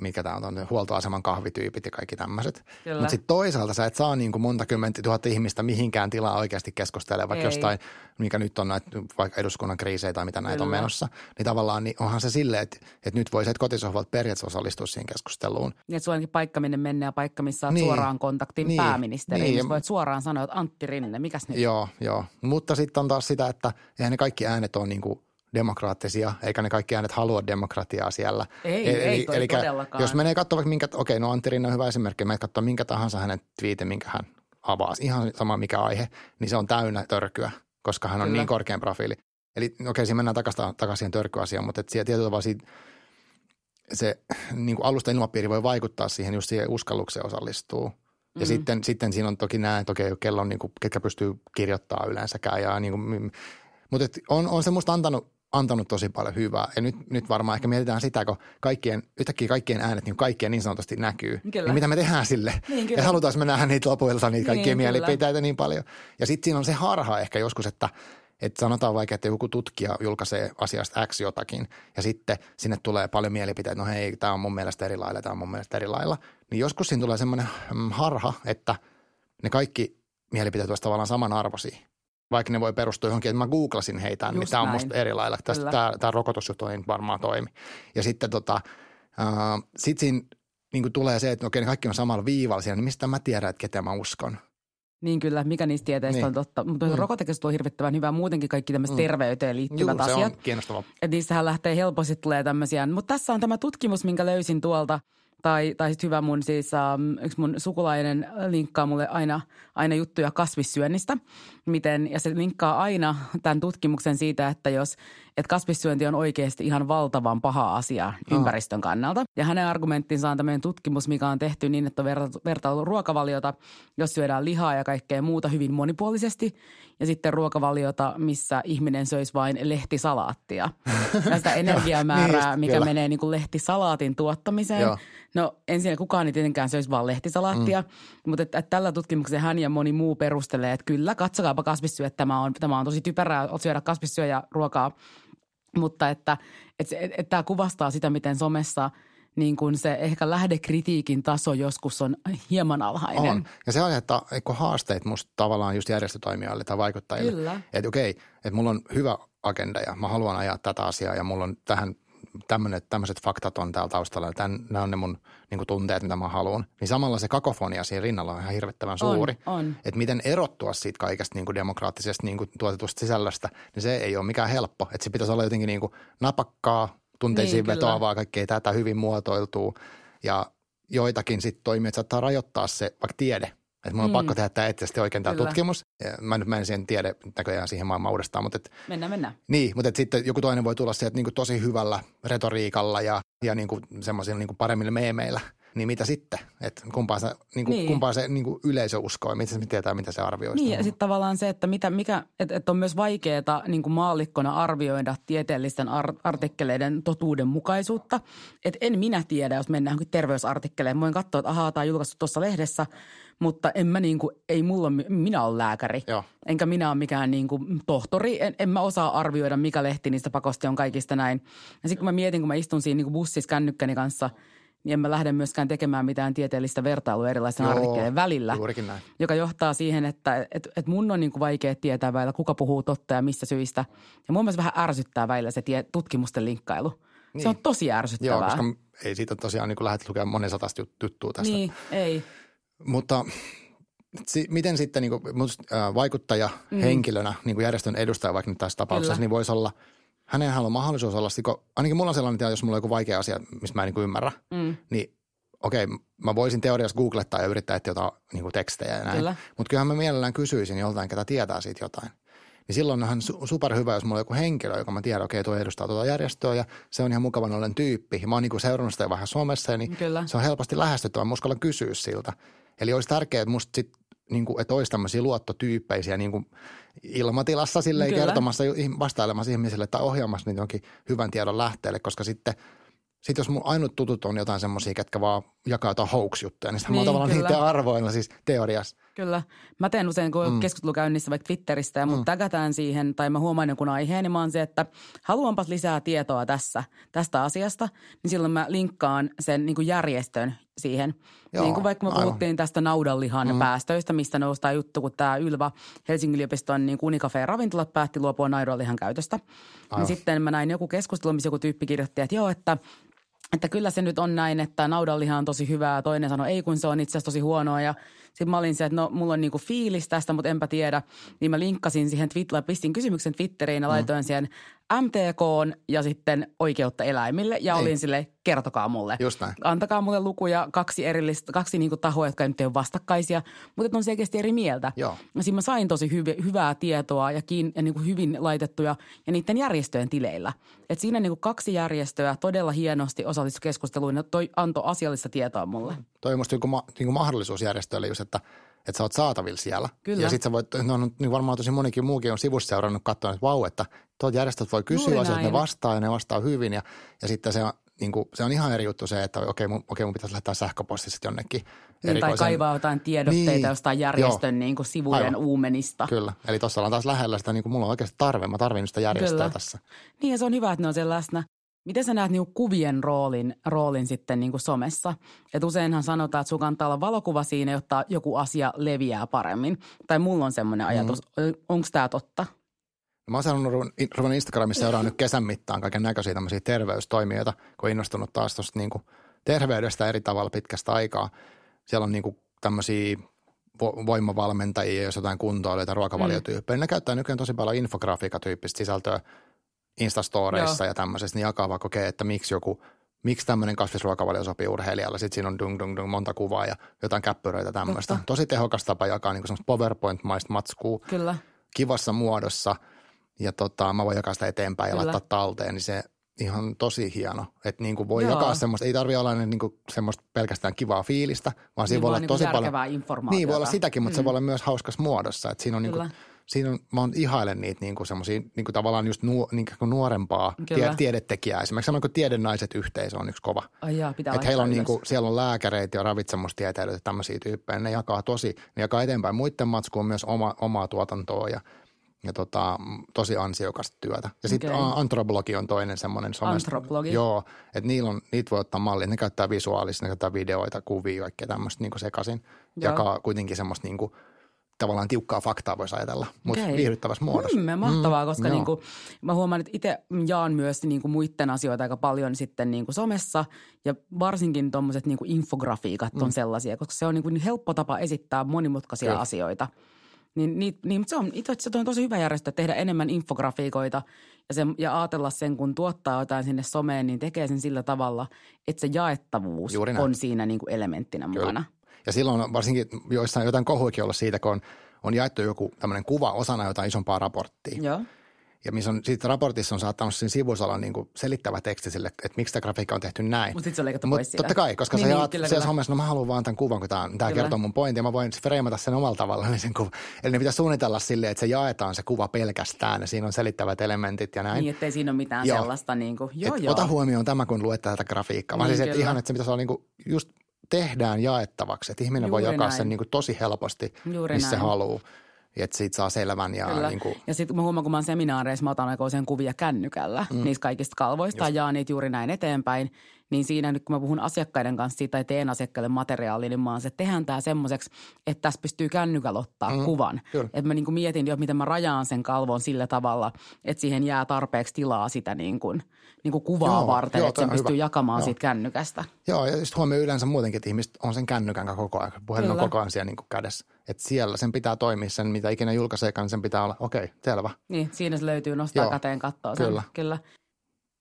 mikä tämä on, huoltoaseman kahvityypit ja kaikki tämmöiset. Mutta sitten toisaalta sä et saa niin kuin monta kymmentä tuhatta ihmistä mihinkään tilaa oikeasti keskustelemaan, vaikka jostain, mikä nyt on näitä vaikka eduskunnan kriisejä tai mitä näitä Kyllä. on menossa. Niin tavallaan niin onhan se silleen, että, että nyt voisit kotisohvalta periaatteessa osallistua siihen keskusteluun. Niin, että sulla onkin paikka, minne mennä ja paikka, missä olet niin. suoraan kontaktin niin. pääministeriin. Niin. voit suoraan sanoa, että Antti Rinne, mikäs nyt? Joo, joo. Mutta sitten on taas sitä, että eihän ne kaikki äänet ole niin kuin – demokraattisia, eikä ne kaikki äänet halua demokratiaa siellä. Ei, eli, ei eli todellakaan. Jos menee katsomaan minkä, okei, no Antti Rinne on hyvä esimerkki, me katsoa minkä tahansa hänen twiitin, minkä hän avaa, ihan sama mikä aihe, niin se on täynnä törkyä, koska hän on Kyllä. niin korkean profiili. Eli okei, siinä mennään takaisin, takaisin törkyasiaan, mutta siellä tietyllä tavalla siitä, se niin kuin alusta ilmapiiri voi vaikuttaa siihen, just siihen uskallukseen osallistuu. Ja mm-hmm. sitten, sitten siinä on toki nämä, että okei, kello on niin kuin, ketkä pystyy kirjoittamaan yleensäkään. Ja niin kuin, mutta on, on se musta antanut antanut tosi paljon hyvää. Ja nyt, nyt varmaan ehkä mietitään sitä, kun kaikkien, yhtäkkiä kaikkien äänet niin kaikkien niin sanotusti näkyy. Kyllä. Ja mitä me tehdään sille. Niin, kyllä. ja halutaan me nähdä niitä lopuilta, niitä kaikkia niin, mielipiteitä kyllä. niin paljon. Ja sitten siinä on se harha ehkä joskus, että että sanotaan vaikka, että joku tutkija julkaisee asiasta X jotakin ja sitten sinne tulee paljon mielipiteitä, no hei, tämä on mun mielestä eri lailla, tämä on mun mielestä eri lailla. Niin joskus siinä tulee semmoinen mm, harha, että ne kaikki mielipiteet olisivat tavallaan samanarvoisia vaikka ne voi perustua johonkin, että mä googlasin heitä, niin Just niin tämä on musta eri lailla. Tästä, tämä, tämä rokotusjuttu ei varmaan toimi. Ja sitten tota, äh, sit siinä niin tulee se, että okei, kaikki on samalla viivalla siellä, niin mistä mä tiedän, että ketä mä uskon. Niin kyllä, mikä niistä tieteistä niin. on totta. Mutta mm. rokotekeskus on hirvittävän hyvä muutenkin kaikki tämmöiset mm. terveyteen liittyvät Juu, asiat. se on kiinnostavaa. Niistähän lähtee helposti tulee tämmöisiä. Mutta tässä on tämä tutkimus, minkä löysin tuolta – tai, tai sitten hyvä mun siis, um, yksi mun sukulainen linkkaa mulle aina, aina juttuja kasvissyönnistä. Miten, ja se linkkaa aina tämän tutkimuksen siitä, että jos että kasvissyönti on oikeasti ihan valtavan paha asia oh. ympäristön kannalta. Ja hänen argumenttinsa on tämmöinen tutkimus, mikä on tehty niin, että on vertailu ruokavaliota, jos syödään lihaa ja kaikkea muuta hyvin monipuolisesti. Ja sitten ruokavaliota, missä ihminen söisi vain lehtisalaattia. Ja sitä energiamäärää, niin, mikä menee niin kuin lehtisalaatin tuottamiseen. Joo. No ensin kukaan ei tietenkään söisi vain lehtisalaattia, mm. mutta että, että tällä tutkimuksella hän ja moni muu perustelee, että kyllä, katsokaapa kasvissyö, että tämä on, tämä on tosi typerää syödä kasvissyöjä ruokaa mutta että, että, että, että tämä kuvastaa sitä, miten somessa niin kuin se ehkä lähdekritiikin taso joskus on hieman alhainen. On. Ja se aiheuttaa haasteet musta tavallaan just järjestötoimijoille tai vaikuttajille. Kyllä. Että okei, että mulla on hyvä agenda ja mä haluan ajaa tätä asiaa ja mulla on tähän tämmöiset faktat on täällä taustalla ja tämän, nämä on ne mun niin kuin tunteet, mitä mä haluan. Niin samalla se kakofonia siinä rinnalla on ihan hirvittävän suuri. On, on. Että miten erottua siitä kaikesta niin kuin demokraattisesta niin kuin tuotetusta sisällöstä, niin se ei ole mikään helppo. Että se pitäisi olla jotenkin niin kuin napakkaa, tunteisiin niin, vetoavaa, kaikkea tätä hyvin muotoiltuu. Ja joitakin sitten toimijat saattaa rajoittaa se, vaikka tiede, että mun on mm. pakko tehdä tämä eettisesti oikein tämä tutkimus. Mä nyt mä en siihen tiedä näköjään siihen maailmaan uudestaan. Mutta et, mennään, mennään. Niin, mutta et sitten joku toinen voi tulla sieltä niin kuin tosi hyvällä retoriikalla ja, ja niin kuin semmoisilla niin kuin paremmilla meemeillä – niin mitä sitten? Että kumpaa se, niin kuin, niin. kumpaa se niin kuin yleisö uskoo ja miten se tietää, mitä se arvioi. Niin ja sitten tavallaan se, että, mitä, mikä, että, että on myös vaikeaa niin kuin maallikkona arvioida tieteellisten ar- artikkeleiden totuudenmukaisuutta. Että en minä tiedä, jos mennään terveysartikkeleen. Voin katsoa, että ahaa, tämä on julkaistu tuossa lehdessä, mutta en mä niin kuin, ei mulla, minä olen lääkäri. Joo. Enkä minä ole mikään niin kuin tohtori. En, en mä osaa arvioida, mikä lehti niistä pakosti on kaikista näin. Ja sitten kun mä mietin, kun mä istun siinä niin kuin bussissa kännykkäni kanssa – niin en mä lähde myöskään tekemään mitään tieteellistä vertailua erilaisten Joo, artikkeleiden välillä. Joka johtaa siihen, että et, et mun on niin kuin vaikea tietää välillä, kuka puhuu totta ja missä syistä. Ja mun mielestä vähän ärsyttää välillä se tie, tutkimusten linkkailu. Niin. Se on tosi ärsyttävää. Joo, koska ei siitä tosiaan niin lähdet lukemaan monen satasta juttua tästä. Niin, ei. Mutta si- miten sitten niin kuin, äh, vaikuttaja mm. henkilönä, niin kuin järjestön edustaja vaikka nyt tässä tapauksessa, Kyllä. niin voisi olla – hänellä on mahdollisuus olla, ainakin mulla on sellainen tilanne, jos mulla on joku vaikea asia, mistä mä en niin ymmärrä, mm. niin okei, mä voisin teoriassa googlettaa ja yrittää etsiä jotain niin kuin tekstejä ja näin. Kyllä. Mutta kyllähän mä mielellään kysyisin joltain, ketä tietää siitä jotain. Niin silloin on super hyvä, jos mulla on joku henkilö, joka mä tiedän, okei, tuo edustaa tuota järjestöä ja se on ihan mukavan ollen tyyppi. Mä oon niin seurannut sitä vähän somessa, niin Kyllä. se on helposti lähestyttävä. Mä uskallan kysyä siltä. Eli olisi tärkeää, että musta sit, niin kuin, että olisi tämmöisiä luottotyyppeisiä niin kuin ilmatilassa silleen kertomassa, vastailemassa ihmisille tai ohjaamassa niitä jonkin hyvän tiedon lähteelle, koska sitten sitten jos mun ainut tutut on jotain semmoisia, ketkä vaan jakaa jotain hoax-juttuja, niin, niin mä Niin, tavallaan kyllä. niiden arvoilla siis teoriassa. Kyllä. Mä teen usein, kun mm. keskustelu käynnissä vaikka Twitteristä ja mut mm. tägätään siihen, tai mä huomaan jonkun aiheen, niin mä oon se, että haluanpas lisää tietoa tässä, tästä asiasta, niin silloin mä linkkaan sen niin kuin järjestön siihen. Joo, niin kuin vaikka me aivan. puhuttiin tästä naudanlihan mm. päästöistä, mistä noustaa juttu, kun tämä Ylva Helsingin yliopiston niin Unicafe ravintolat päätti luopua naudanlihan käytöstä. Aivan. Niin sitten mä näin joku keskustelu, missä joku tyyppi kirjoitti, että joo, että että kyllä se nyt on näin, että naudanliha on tosi hyvää. Toinen sanoi, ei kun se on itse asiassa tosi huonoa. Ja sitten mä olin se, että no mulla on niinku fiilis tästä, mutta enpä tiedä. Niin mä linkkasin siihen Twitteriin, pistin kysymyksen Twitteriin ja Mm. laitoin siihen MTK ja sitten oikeutta eläimille. Ja Niin. olin sille, kertokaa mulle. Just näin. Antakaa mulle lukuja, kaksi erillistä, kaksi niinku tahoa, jotka nyt ei ole vastakkaisia, mutta on selkeästi eri mieltä. Joo. Ja siinä mä sain tosi hyvi, hyvää tietoa ja, kiin, ja niin kuin hyvin laitettuja ja niiden järjestöjen tileillä. Et siinä niin kuin kaksi järjestöä todella hienosti osallistui keskusteluun ja toi antoi asiallista tietoa mulle. Toi on musta joku ma, niin mahdollisuus järjestöille just, että, että sä oot saatavilla siellä. Kyllä. Ja sit sä voit, no, on niin varmaan tosi monikin muukin on sivussa seurannut katsoa, että vau, että tuolta järjestöt voi kysyä Juuri asioita, ne vastaa ja ne vastaa hyvin. Ja, ja sitten se on, niin kuin, se on ihan eri juttu se, että okei, mun, okei, mun pitäisi lähettää sähköposti sitten jonnekin Niin, tai kaivaa jotain tiedotteita Niin, jostain järjestön niin kuin sivujen Aivan. uumenista. Kyllä, eli tuossa ollaan taas lähellä sitä, niin kuin mulla on oikeasti tarve, mä tarvin sitä järjestöä Kyllä. tässä. Niin ja se on hyvä, että ne on siellä läsnä. Miten sä näet niinku kuvien roolin, roolin sitten niinku somessa? Et useinhan sanotaan, että sun kannattaa olla valokuva siinä, jotta joku asia leviää paremmin. Tai mulla on semmoinen ajatus. Mm. Onko tämä totta? Mä oon sanonut, ruven- ruvennut Instagramissa seuraa nyt kesän mittaan kaiken näköisiä tämmöisiä terveystoimijoita, kun on innostunut taas tuosta niin terveydestä eri tavalla pitkästä aikaa. Siellä on niin kuin tämmöisiä vo- voimavalmentajia, jos jotain kuntoilijoita, ruokavaliotyyppejä. Mm. Ne käyttää nykyään tosi paljon infografiikatyyppistä sisältöä Instastoreissa ja tämmöisessä, niin jakaa vaikka okei, että miksi joku, miksi tämmöinen kasvisruokavalio sopii urheilijalle. Sitten siinä on dung, dung, dung, monta kuvaa ja jotain käppyröitä tämmöistä. Totta. Tosi tehokas tapa jakaa niin semmoista PowerPoint-maista matskua Kyllä. kivassa muodossa ja tota, mä voin jakaa sitä eteenpäin ja Kyllä. laittaa talteen, niin se ihan tosi hieno. Että niin kuin voi Joo. jakaa semmoista, ei tarvitse olla niin kuin semmoista pelkästään kivaa fiilistä, vaan siinä Niin voi olla vaan tosi niinku paljon. informaatiota. Niin voi olla sitäkin, mutta mm. se voi olla myös hauskas muodossa. Että siinä on, niin kuin, Kyllä. Siinä on, mä oon ihailen niitä niin kuin semmoisia niin kuin tavallaan just nuo, niin kuin nuorempaa tie, tiedetekijää. Esimerkiksi semmoinen kuin tiedennaiset yhteisö on yksi kova. Ai jaa, pitää Että heillä on niinku, ylös. siellä on lääkäreitä ja ravitsemustieteilijöitä ja tämmöisiä tyyppejä. Ne jakaa tosi, ne jakaa eteenpäin muiden matskuun myös oma, omaa tuotantoa ja, ja tota, tosi ansiokasta työtä. Ja sitten Okei. Antropologi on toinen semmoinen. Antropologi? Joo, että niillä on, niitä voi ottaa mallia. Ne käyttää visuaalista, ne käyttää videoita, kuvia, kaikkea tämmöistä niinku sekaisin. Joo. Jakaa kuitenkin semmoista niinku, tavallaan tiukkaa faktaa voisi ajatella, mutta Okei. viihdyttävässä muodossa. Hmm, mahtavaa, koska joo. niinku, mä huomaan, että itse jaan myös niinku muiden asioita aika paljon sitten niinku somessa ja varsinkin tuommoiset niinku infografiikat on sellaisia, koska se on niinku helppo tapa esittää monimutkaisia Kyllä. asioita. Niin, niin, niin mutta se on, itse asiassa on tosi hyvä järjestö tehdä enemmän infografiikoita ja, sen, ja ajatella sen, kun tuottaa jotain sinne someen, niin tekee sen sillä tavalla, että se jaettavuus on siinä niinku elementtinä mukana. Ja silloin on varsinkin joissain jotain kohuikin olla siitä, kun on, on jaettu joku tämmöinen kuva osana jotain isompaa raporttia. Joo. Ja missä on, siitä raportissa on saattanut siinä sivussa olla niin kuin selittävä teksti sille, että miksi tämä grafiikka on tehty näin. Mut sit se on leikattu Mut pois. Totta kai, koska Niin, niin, sä niin, jaat kyllä, siellä somessa, no mä haluan vaan tämän kuvan, kun tämä, tämä kertoo mun pointin ja mä voin freimata sen omalla tavalla. Niin sen kuva. Eli ne pitää suunnitella silleen, että se jaetaan se kuva pelkästään ja siinä on selittävät elementit ja näin. Niin, ettei siinä ole mitään Joo. sellaista niin kuin, joo Et joo. Ota huomioon tämä, kun luet tätä grafiikkaa. Vaan Niin, siis, että ihan, että se pitäisi olla niin kuin just tehdään jaettavaksi. Että ihminen voi Juuri jakaa näin. sen niin kuin tosi helposti, Juuri missä näin. haluaa. Että siitä saa selvän ja Kyllä. niin kuin, Ja sitten mä huomaan, kun mä oon seminaareissa, mä otan aika usein kuvia kännykällä mm. niistä kaikista kalvoista ja jaan niitä juuri näin eteenpäin. Niin siinä nyt kun mä puhun asiakkaiden kanssa siitä tai teen asiakkaille materiaalia, niin mä oon se, että tehdään tämä semmoiseksi, että tässä pystyy kännykällä ottaa mm. kuvan. Kyllä. Että mä niin mietin jo, miten mä rajaan sen kalvon sillä tavalla, että siihen jää tarpeeksi tilaa sitä niin kuin, niin kuin kuvaa Joo, varten, joo, että sen on pystyy hyvä. jakamaan Joo. siitä kännykästä. Joo, ja just huomioon yleensä muutenkin, että ihmiset on sen kännykän koko ajan. Puhelin on Kyllä. koko ajan siellä niin kuin kädessä. Että siellä sen pitää toimia, sen mitä ikinä julkaiseekaan, niin sen pitää olla, okei, okay, selvä. Niin, siinä se löytyy nostaa Joo, käteen katsoa sen. kyllä. Kyllä.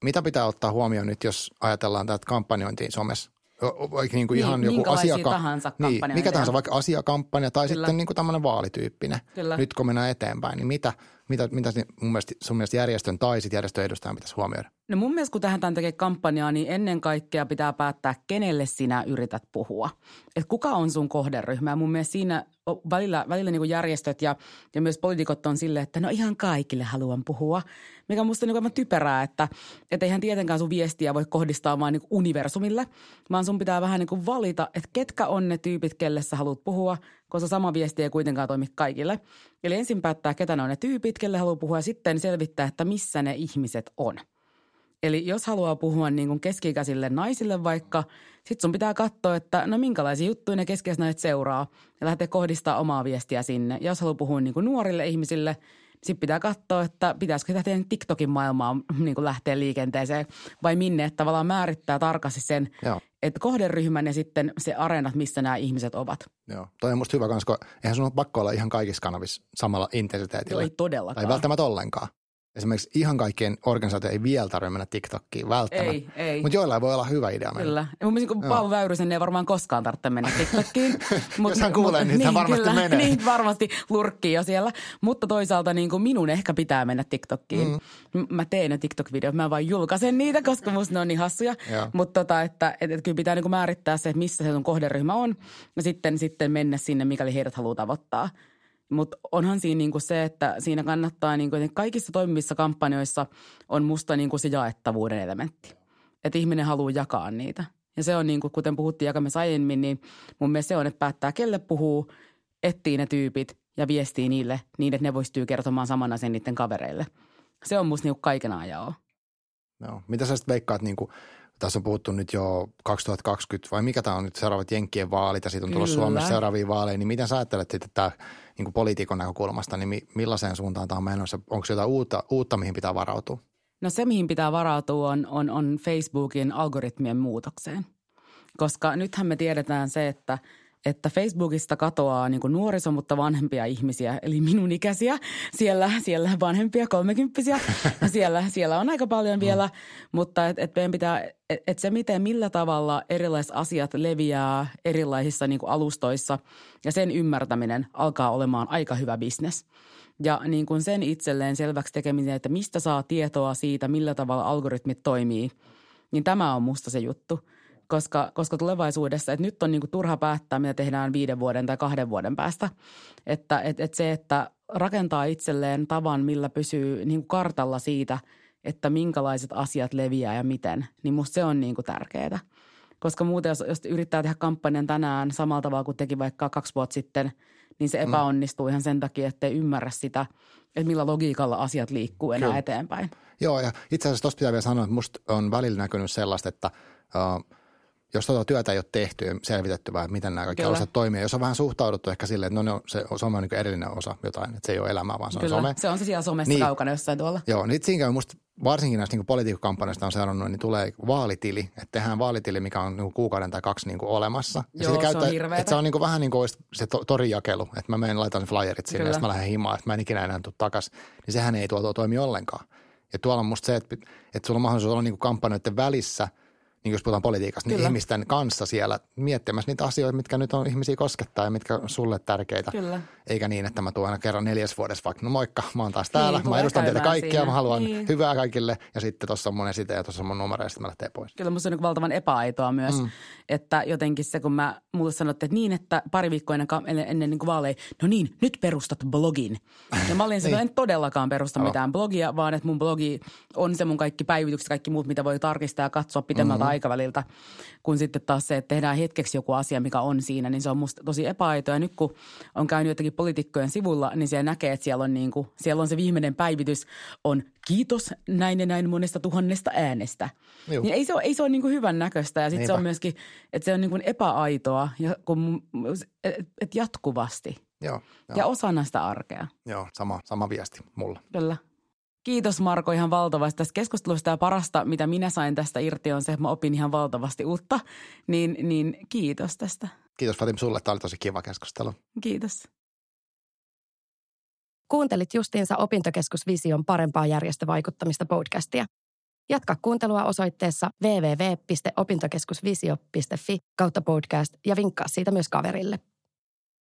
Mitä pitää ottaa huomioon nyt, jos ajatellaan tätä kampanjointiin somessa? Vaikka niin kuin Niin, ihan joku asiaka... tahansa niin, mikä tahansa, vaikka asiakampanja tai Kyllä. sitten niin kuin tämmöinen vaalityyppinen. Kyllä. Nyt kun mennään eteenpäin, niin mitä, mitä, mitä mun mielestä, sun mielestä järjestön tai sit järjestön edustajan pitäisi huomioida? No mun mielestä kun tähän tekee kampanjaa, niin ennen kaikkea pitää päättää, kenelle sinä yrität puhua. Et kuka on sun kohderyhmä. Mun mielestä siinä välillä, välillä niin kuin järjestöt ja, ja myös poliitikot on silleen, että no ihan kaikille haluan puhua. Mikä on musta niin aivan typerää, että et eihän tietenkään sun viestiä voi kohdistaa vaan niin universumille, vaan sun pitää vähän niin kuin valita, että ketkä on ne tyypit, kelle sä haluat puhua, koska sama viesti ei kuitenkaan toimi kaikille. Eli ensin päättää, ketä ne on ne tyypit, kelle haluaa puhua ja sitten selvittää, että missä ne ihmiset on – Eli jos haluaa puhua niin kuin keski-ikäisille naisille vaikka, sitten sun pitää katsoa, että no minkälaisia juttuja ne keski seuraa ja lähteä kohdistaa omaa viestiä sinne. Ja jos haluaa puhua niin kuin nuorille ihmisille, sitten pitää katsoa, että pitäisikö lähteä TikTokin maailmaan niin kuin lähteä liikenteeseen vai minne, että tavallaan määrittää tarkasti sen, Joo. että kohderyhmän ja sitten se areenat, missä nämä ihmiset ovat. Joo, toi on musta hyvä, koska eihän sun ole pakko olla ihan kaikissa kanavissa samalla intensiteetillä. Ei todellakaan. Tai välttämättä ollenkaan esimerkiksi ihan kaikkien organisaatio ei vielä tarvitse mennä TikTokkiin välttämättä. Ei, ei. Mutta joillain voi olla hyvä idea mennä. Kyllä. Ja mun mielestä kun Paavo Väyrysen ei varmaan koskaan tarvitse mennä TikTokkiin. mut, Jos hän kuulee, niin, niin hän varmasti kyllä, menee. Niin, varmasti lurkkii jo siellä. Mutta toisaalta niin kuin minun ehkä pitää mennä TikTokkiin. Mm. Mä teen ne TikTok-videot, mä vain julkaisen niitä, koska musta ne on niin hassuja. Mutta tota, että, että, että kyllä pitää niin kuin määrittää se, että missä se sun kohderyhmä on. Ja sitten, sitten mennä sinne, mikäli heidät haluaa tavoittaa. Mutta onhan siinä niinku se, että siinä kannattaa, niinku, että kaikissa toimivissa kampanjoissa on musta niinku se jaettavuuden elementti. Että ihminen haluaa jakaa niitä. Ja se on niin kuin, kuten puhuttiin jakamassa aiemmin, niin mun mielestä se on, että päättää kelle puhuu, etsii ne tyypit ja viestii niille niin, että ne pystyy kertomaan saman asian niiden kavereille. Se on musta niinku kaiken ajan Joo. Mitä sä sitten veikkaat, niin kuin, tässä on puhuttu nyt jo 2020 vai mikä tämä on nyt seuraavat Jenkkien vaalit ja siitä on tullut Suomessa seuraavia vaaleja, niin miten sä ajattelet sitten, että niin poliitikon näkökulmasta, niin millaiseen suuntaan tämä on menossa? Onko jotain uutta, uutta, mihin pitää varautua? No se, mihin pitää varautua, on, on, on Facebookin algoritmien muutokseen. Koska nythän me tiedetään se, että – että Facebookista katoaa niin kuin nuoriso, mutta vanhempia ihmisiä, eli minun ikäisiä. Siellä, siellä vanhempia kolmekymppisiä, siellä, siellä on aika paljon vielä, mm. mutta et, et meidän pitää, et, et se miten, millä tavalla erilaiset asiat leviää erilaisissa niin kuin alustoissa ja sen ymmärtäminen alkaa olemaan aika hyvä bisnes. Ja niin kuin sen itselleen selväksi tekeminen, että mistä saa tietoa siitä, millä tavalla algoritmit toimii, niin tämä on musta se juttu – koska, koska tulevaisuudessa, että nyt on niin kuin turha päättää, mitä tehdään viiden vuoden tai kahden vuoden päästä. Että et, et se, että rakentaa itselleen tavan, millä pysyy niin kuin kartalla siitä, että minkälaiset asiat leviää ja miten, niin musta se on niin kuin tärkeää. Koska muuten, jos, jos yrittää tehdä kampanjan tänään samalla tavalla kuin teki vaikka kaksi vuotta sitten, niin se mm. epäonnistuu mm. ihan sen takia, että ei ymmärrä sitä, että millä logiikalla asiat liikkuu enää Kyllä. eteenpäin. Joo, ja itse asiassa tuosta pitää vielä sanoa, että musta on välillä näkynyt sellaista, että jos tuota työtä ei ole tehty ja selvitetty vähän, miten nämä kaikki osat toimii. Jos on vähän suhtauduttu ehkä silleen, että no, no se some on niin erillinen osa jotain, että se ei ole elämää, vaan se Kyllä. on some. se on se siellä somessa niin, kaukana jossain tuolla. Joo, niin siinä käy musta varsinkin näistä niin politiikkakampanjoista on seurannut, niin tulee vaalitili, että tehdään vaalitili, mikä on niin kuukauden tai kaksi niin kuin olemassa. Ja Joo, se käyttää, on hirveetä. Että se on niin kuin vähän niin kuin se to, torijakelu, että mä menen laitan flyerit sinne Kyllä. ja sitten mä lähden himaan, että mä en ikinä enää tule takaisin. Niin sehän ei tuolla toimi ollenkaan. Ja tuolla on musta se, että, että sulla on mahdollisuus olla niin kuin kampanjoiden välissä – niin jos puhutaan politiikasta, niin ihmisten kanssa siellä miettimässä niitä asioita, mitkä nyt on ihmisiä koskettaa ja mitkä on sulle tärkeitä. Kyllä. Eikä niin, että mä tuon aina kerran neljäs vuodessa vaikka, no moikka, mä oon taas täällä, niin, mä edustan teitä kaikkia, siinä. mä haluan niin. hyvää kaikille ja sitten tuossa on mun esite ja tuossa on mun numero ja sitten mä lähtee pois. Kyllä musta on niin valtavan epäaitoa myös, mm. että jotenkin se, kun mä mulle sanotte, että niin, että pari viikkoa ennen, ennen, ennen niin vaaleja, no niin, nyt perustat blogin. Ja mä olin niin. en todellakaan perusta mitään blogia, vaan että mun blogi on se mun kaikki päivitykset, kaikki muut, mitä voi tarkistaa ja katsoa pitemmältä mm-hmm aikaväliltä, kun sitten taas se, että tehdään hetkeksi joku asia, mikä on siinä, niin se on musta tosi epäaitoa. Ja nyt kun on käynyt jotenkin poliitikkojen sivulla, niin siellä näkee, että siellä on, niin kuin, siellä on se viimeinen päivitys, on kiitos näin ja näin monesta tuhannesta äänestä. Niin ei se ole, ei se ole niin kuin hyvän näköistä ja sitten se on myöskin, että se on niin kuin epäaitoa ja kun, et, et jatkuvasti. Joo, joo. Ja osana sitä arkea. Joo, sama, sama viesti mulla. Kyllä. Kiitos Marko ihan valtavasti tästä keskustelusta ja parasta, mitä minä sain tästä irti on se, että mä opin ihan valtavasti uutta. Niin, niin kiitos tästä. Kiitos Fatim sulle, tämä oli tosi kiva keskustelu. Kiitos. Kuuntelit justiinsa Opintokeskus Vision parempaa järjestövaikuttamista podcastia. Jatka kuuntelua osoitteessa www.opintokeskusvisio.fi kautta podcast ja vinkkaa siitä myös kaverille.